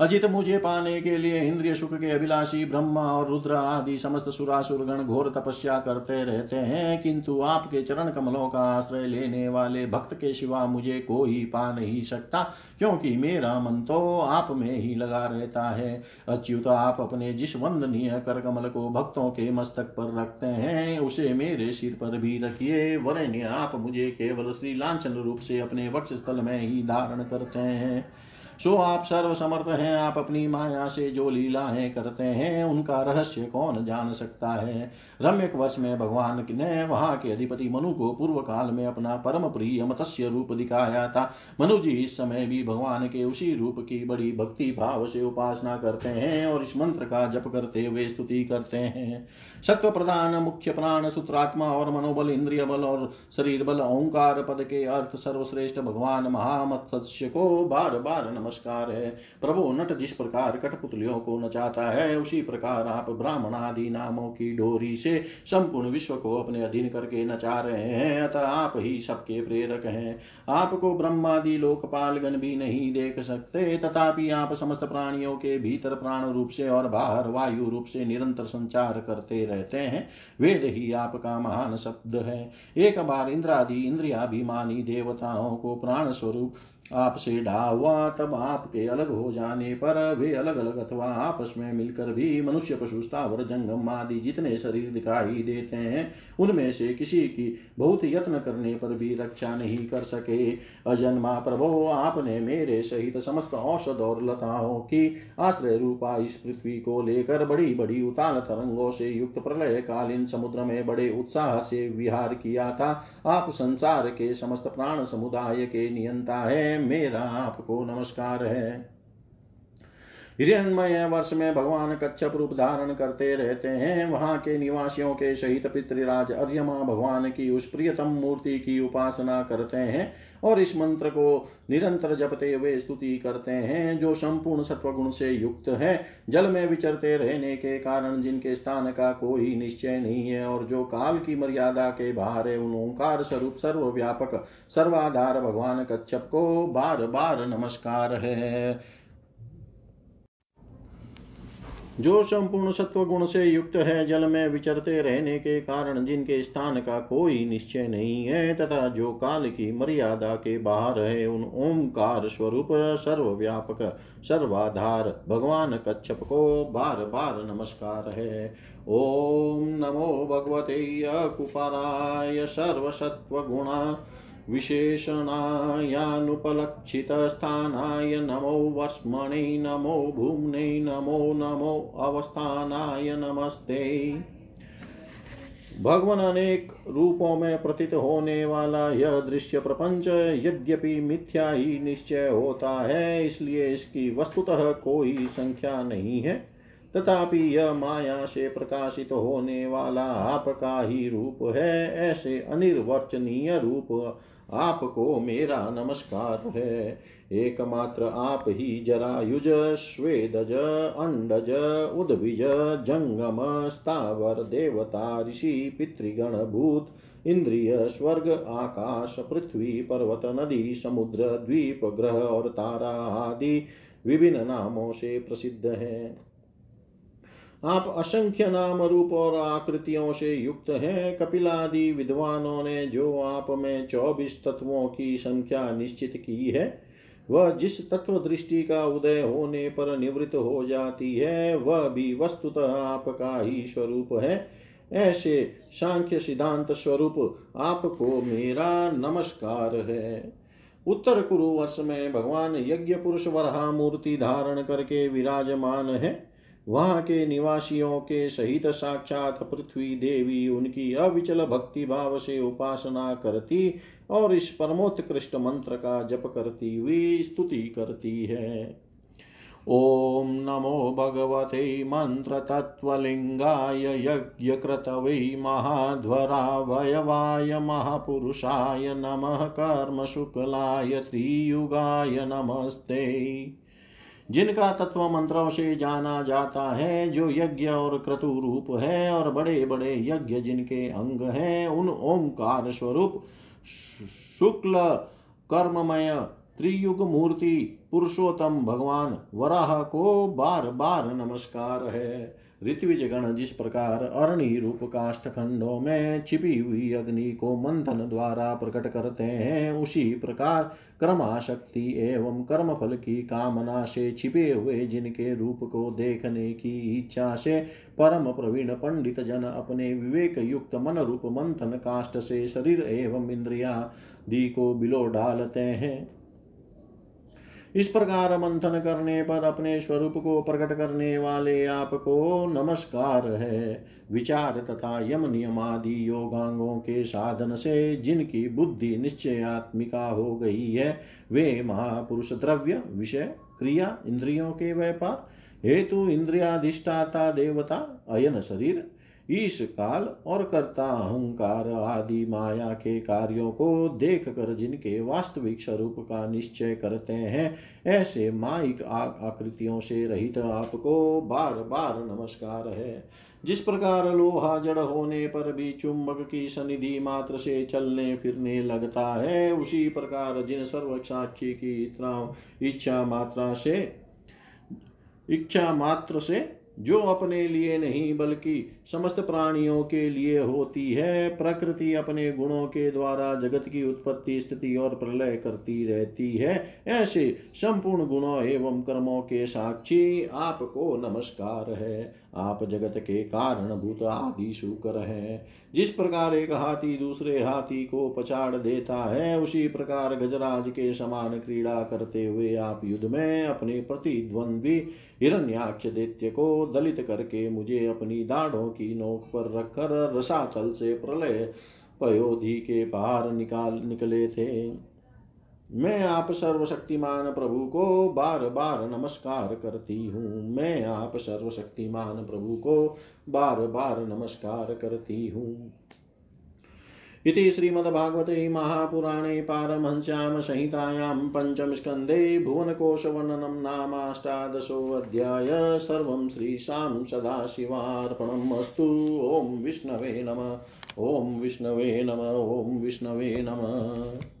अजित मुझे पाने के लिए इंद्रिय सुख के अभिलाषी, ब्रह्मा और रुद्र आदि समस्त सुरासुर गण घोर तपस्या करते रहते हैं, किंतु आपके चरण कमलों का आश्रय लेने वाले भक्त के सिवा मुझे कोई पा नहीं सकता, क्योंकि मेरा मन तो आप में ही लगा रहता है। अच्युत, आप अपने जिस वंदनीय कर कमल को भक्तों के मस्तक पर रखते हैं, उसे मेरे सिर पर भी रखिए वरण्य आप मुझे केवल श्री लाछन रूप से अपने वक्ष स्थल में ही धारण करते हैं। सो आप सर्व समर्थ हैं, आप अपनी माया से जो लीलाएँ करते हैं, उनका रहस्य कौन जान सकता है? रम्यक वर्ष में भगवान ने वहाँ के अधिपति मनु को पूर्व काल में अपना परम प्रिय मत्स्य रूप दिखाया था। मनु जी इस समय भी भगवान के उसी रूप की बड़ी भक्ति भाव से उपासना करते हैं और इस मंत्र का जप करते हुए स्तुति करते हैं। सत्व प्रधान मुख्य प्राण सूत्रात्मा और मनोबल इंद्रिय बल और शरीर बल, ओंकार पद के अर्थ सर्वश्रेष्ठ भगवान महामत्स्य को बार बार नमस्कार नमस्कार है। प्रभु नट जिस प्रकार कठपुतलियों को नचाता है, उसी प्रकार आप ब्राह्मण आदि नामों की डोरी से संपूर्ण विश्व को अपने अधीन करके नचा रहे हैं। अतः आप ही सबके प्रेरक हैं। आपको ब्रह्मादि लोकपाल गण भी नहीं देख सकते, तथापि आप समस्त प्राणियों के भीतर प्राण रूप से और बाहर वायु रूप से निरंतर संचार करते रहते हैं। वेद ही आपका महान शब्द है। एक बार इंद्रादि, इंद्रियाभिमानी देवताओं को प्राण स्वरूप आपसे हुआ तब आपके अलग हो जाने पर वे अलग अलग अथवा आपस में मिलकर भी मनुष्य, पशु, स्थावर, जंगम आदि जितने शरीर दिखाई देते हैं, उनमें से किसी की बहुत यत्न करने पर भी रक्षा नहीं कर सके। अजन्मा प्रभो, आपने मेरे सहित समस्त औषध और लताओं की आश्रय रूपा इस पृथ्वी को लेकर बड़ी बड़ी उताल तरंगों से युक्त प्रलय कालीन समुद्र में बड़े उत्साह से विहार किया था। आप संसार के समस्त प्राण समुदाय के नियंता है। मेरा आपको नमस्कार है। हिरण्मय वर्ष में भगवान कच्छप रूप धारण करते रहते हैं। वहाँ के निवासियों के सहित पितृराज अर्यमा भगवान की उस प्रियतम मूर्ति की उपासना करते हैं और इस मंत्र को निरंतर जपते हुए स्तुति करते हैं, जो संपूर्ण सत्वगुण से युक्त है। जल में विचरते रहने के कारण जिनके स्थान का कोई निश्चय नहीं है और जो काल की मर्यादा के बाहर है, उन ओंकार स्वरूप सर्वव्यापक, सर्वाधार भगवान कच्छप को बार बार नमस्कार है। जो संपूर्ण सत्व गुण से युक्त है, जल में विचरते रहने के कारण जिनके स्थान का कोई निश्चय नहीं है, तथा जो काल की मर्यादा के बाहर है, उन ओंकार स्वरूप सर्वव्यापक, सर्वाधार, भगवान कच्छप को बार बार नमस्कार है। ओम नमो भगवते कुपाराय सर्वसत्वगुणा। विशेषणायानुपलक्षितस्थानाय नमो वस्मणे नमो भूम्ने, नमो नमो अवस्थानाय नमस्ते। भगवान अनेक रूपों में प्रतीत होने वाला यह दृश्य प्रपंच यद्यपि मिथ्या ही निश्चय होता है, इसलिए इसकी वस्तुतः कोई संख्या नहीं है। तथापि यह माया से प्रकाशित होने वाला आपका ही रूप है, ऐसे अनिर्वचनीय रूप आपको मेरा नमस्कार है। एकमात्र आप ही जरायुज स्वेदज, अंडज, उद्भिज, जंगम, स्थावर, देवता, ऋषि, पितृगण, भूत, इंद्रिय, स्वर्ग, आकाश, पृथ्वी, पर्वत, नदी, समुद्र, द्वीप, ग्रह और तारा आदि विभिन्न नामों से प्रसिद्ध है। आप असंख्य नाम रूप और आकृतियों से युक्त हैं। कपिलादि विद्वानों ने जो आप में चौबीस तत्वों की संख्या निश्चित की है, वह जिस तत्व दृष्टि का उदय होने पर निवृत्त हो जाती है, वह भी वस्तुतः आपका ही स्वरूप है। ऐसे सांख्य सिद्धांत स्वरूप आपको मेरा नमस्कार है। उत्तर कुरु वर्ष में भगवान यज्ञ पुरुष वरहा मूर्ति धारण करके विराजमान है। वहाँ के निवासियों के सहित साक्षात पृथ्वी देवी उनकी अविचल भक्ति भाव से उपासना करती और इस परमोत्कृष्ट मंत्र का जप करती हुई स्तुति करती है। ॐ नमो भगवते मन्त्रतत्त्वलिङ्गाय यज्ञकृतवै महाध्वरावयवाय महापुरुषाय नमः कर्मशुक्लाय त्रियुगाय नमस्ते। जिनका तत्व मंत्रों से जाना जाता है, जो यज्ञ और क्रतु रूप है और बड़े बड़े यज्ञ जिनके अंग हैं, उन ओंकार स्वरूप शुक्ल कर्ममय त्रियुग मूर्ति पुरुषोत्तम भगवान वराह को बार बार नमस्कार है। ऋत्विज गण जिस प्रकार अरणि रूप काष्ठ खंडों में छिपी हुई अग्नि को मंथन द्वारा प्रकट करते हैं। उसी प्रकार कर्माशक्ति एवं कर्म फल की कामना से छिपे हुए जिनके रूप को देखने की इच्छा से परम प्रवीण पंडित जन अपने विवेक युक्त मन रूप मंथन काष्ठ से शरीर एवं इंद्रिया दी को बिलो डालते हैं। इस प्रकार मंथन करने पर अपने स्वरूप को प्रकट करने वाले आपको नमस्कार है। विचार तथा यम नियमादि योगांगों के साधन से जिनकी बुद्धि निश्चयात्मिका हो गई है, वे महापुरुष द्रव्य, विषय, क्रिया, इंद्रियों के व्यापार, हेतु, इंद्रियाधिष्ठाता, देवता, अयन शरीर ईश काल और कर्ता अहंकार आदि माया के कार्यों को देख कर जिनके वास्तविक स्वरूप का निश्चय करते हैं, ऐसे माइक आकृतियों से रहित आपको बार बार नमस्कार है। जिस प्रकार लोहा जड़ होने पर भी चुंबक की सनिधि मात्र से चलने फिरने लगता है, उसी प्रकार जिन सर्व साक्षी की इतना इच्छा मात्रा से, इच्छा मात्र से जो अपने लिए नहीं, बल्कि समस्त प्राणियों के लिए होती है। प्रकृति अपने गुणों के द्वारा जगत की उत्पत्ति, स्थिति और प्रलय करती रहती है। ऐसे संपूर्ण गुणों एवं कर्मों के साक्षी आपको नमस्कार है। आप जगत के कारण भूत आदि शुकर हैं। जिस प्रकार एक हाथी दूसरे हाथी को पछाड़ देता है, उसी प्रकार गजराज के समान क्रीड़ा करते हुए आप युद्ध में अपने प्रतिद्वंद्वी हिरण्याक्ष दैत्य को दलित करके मुझे अपनी दाढ़ों की नोक पर रखकर रसातल से प्रलय पयोधि के पार निकाल निकले थे। मैं आप सर्वशक्तिमान प्रभु को बार बार नमस्कार करती हूँ। मैं आप सर्वशक्तिमान प्रभु को बार बार नमस्कार करती हूँ। इति श्रीमद्भागवते महापुराणे पारमहंस्यां संहितायां पञ्चमस्कन्धे भुवनकोशवर्णनं नामाष्टादशोऽध्याय सर्वं श्रीशां सदाशिवार्पणम् अस्तु। ॐ विष्णवे नम। ॐ विष्णवे नम। ॐ विष्णवे नमः।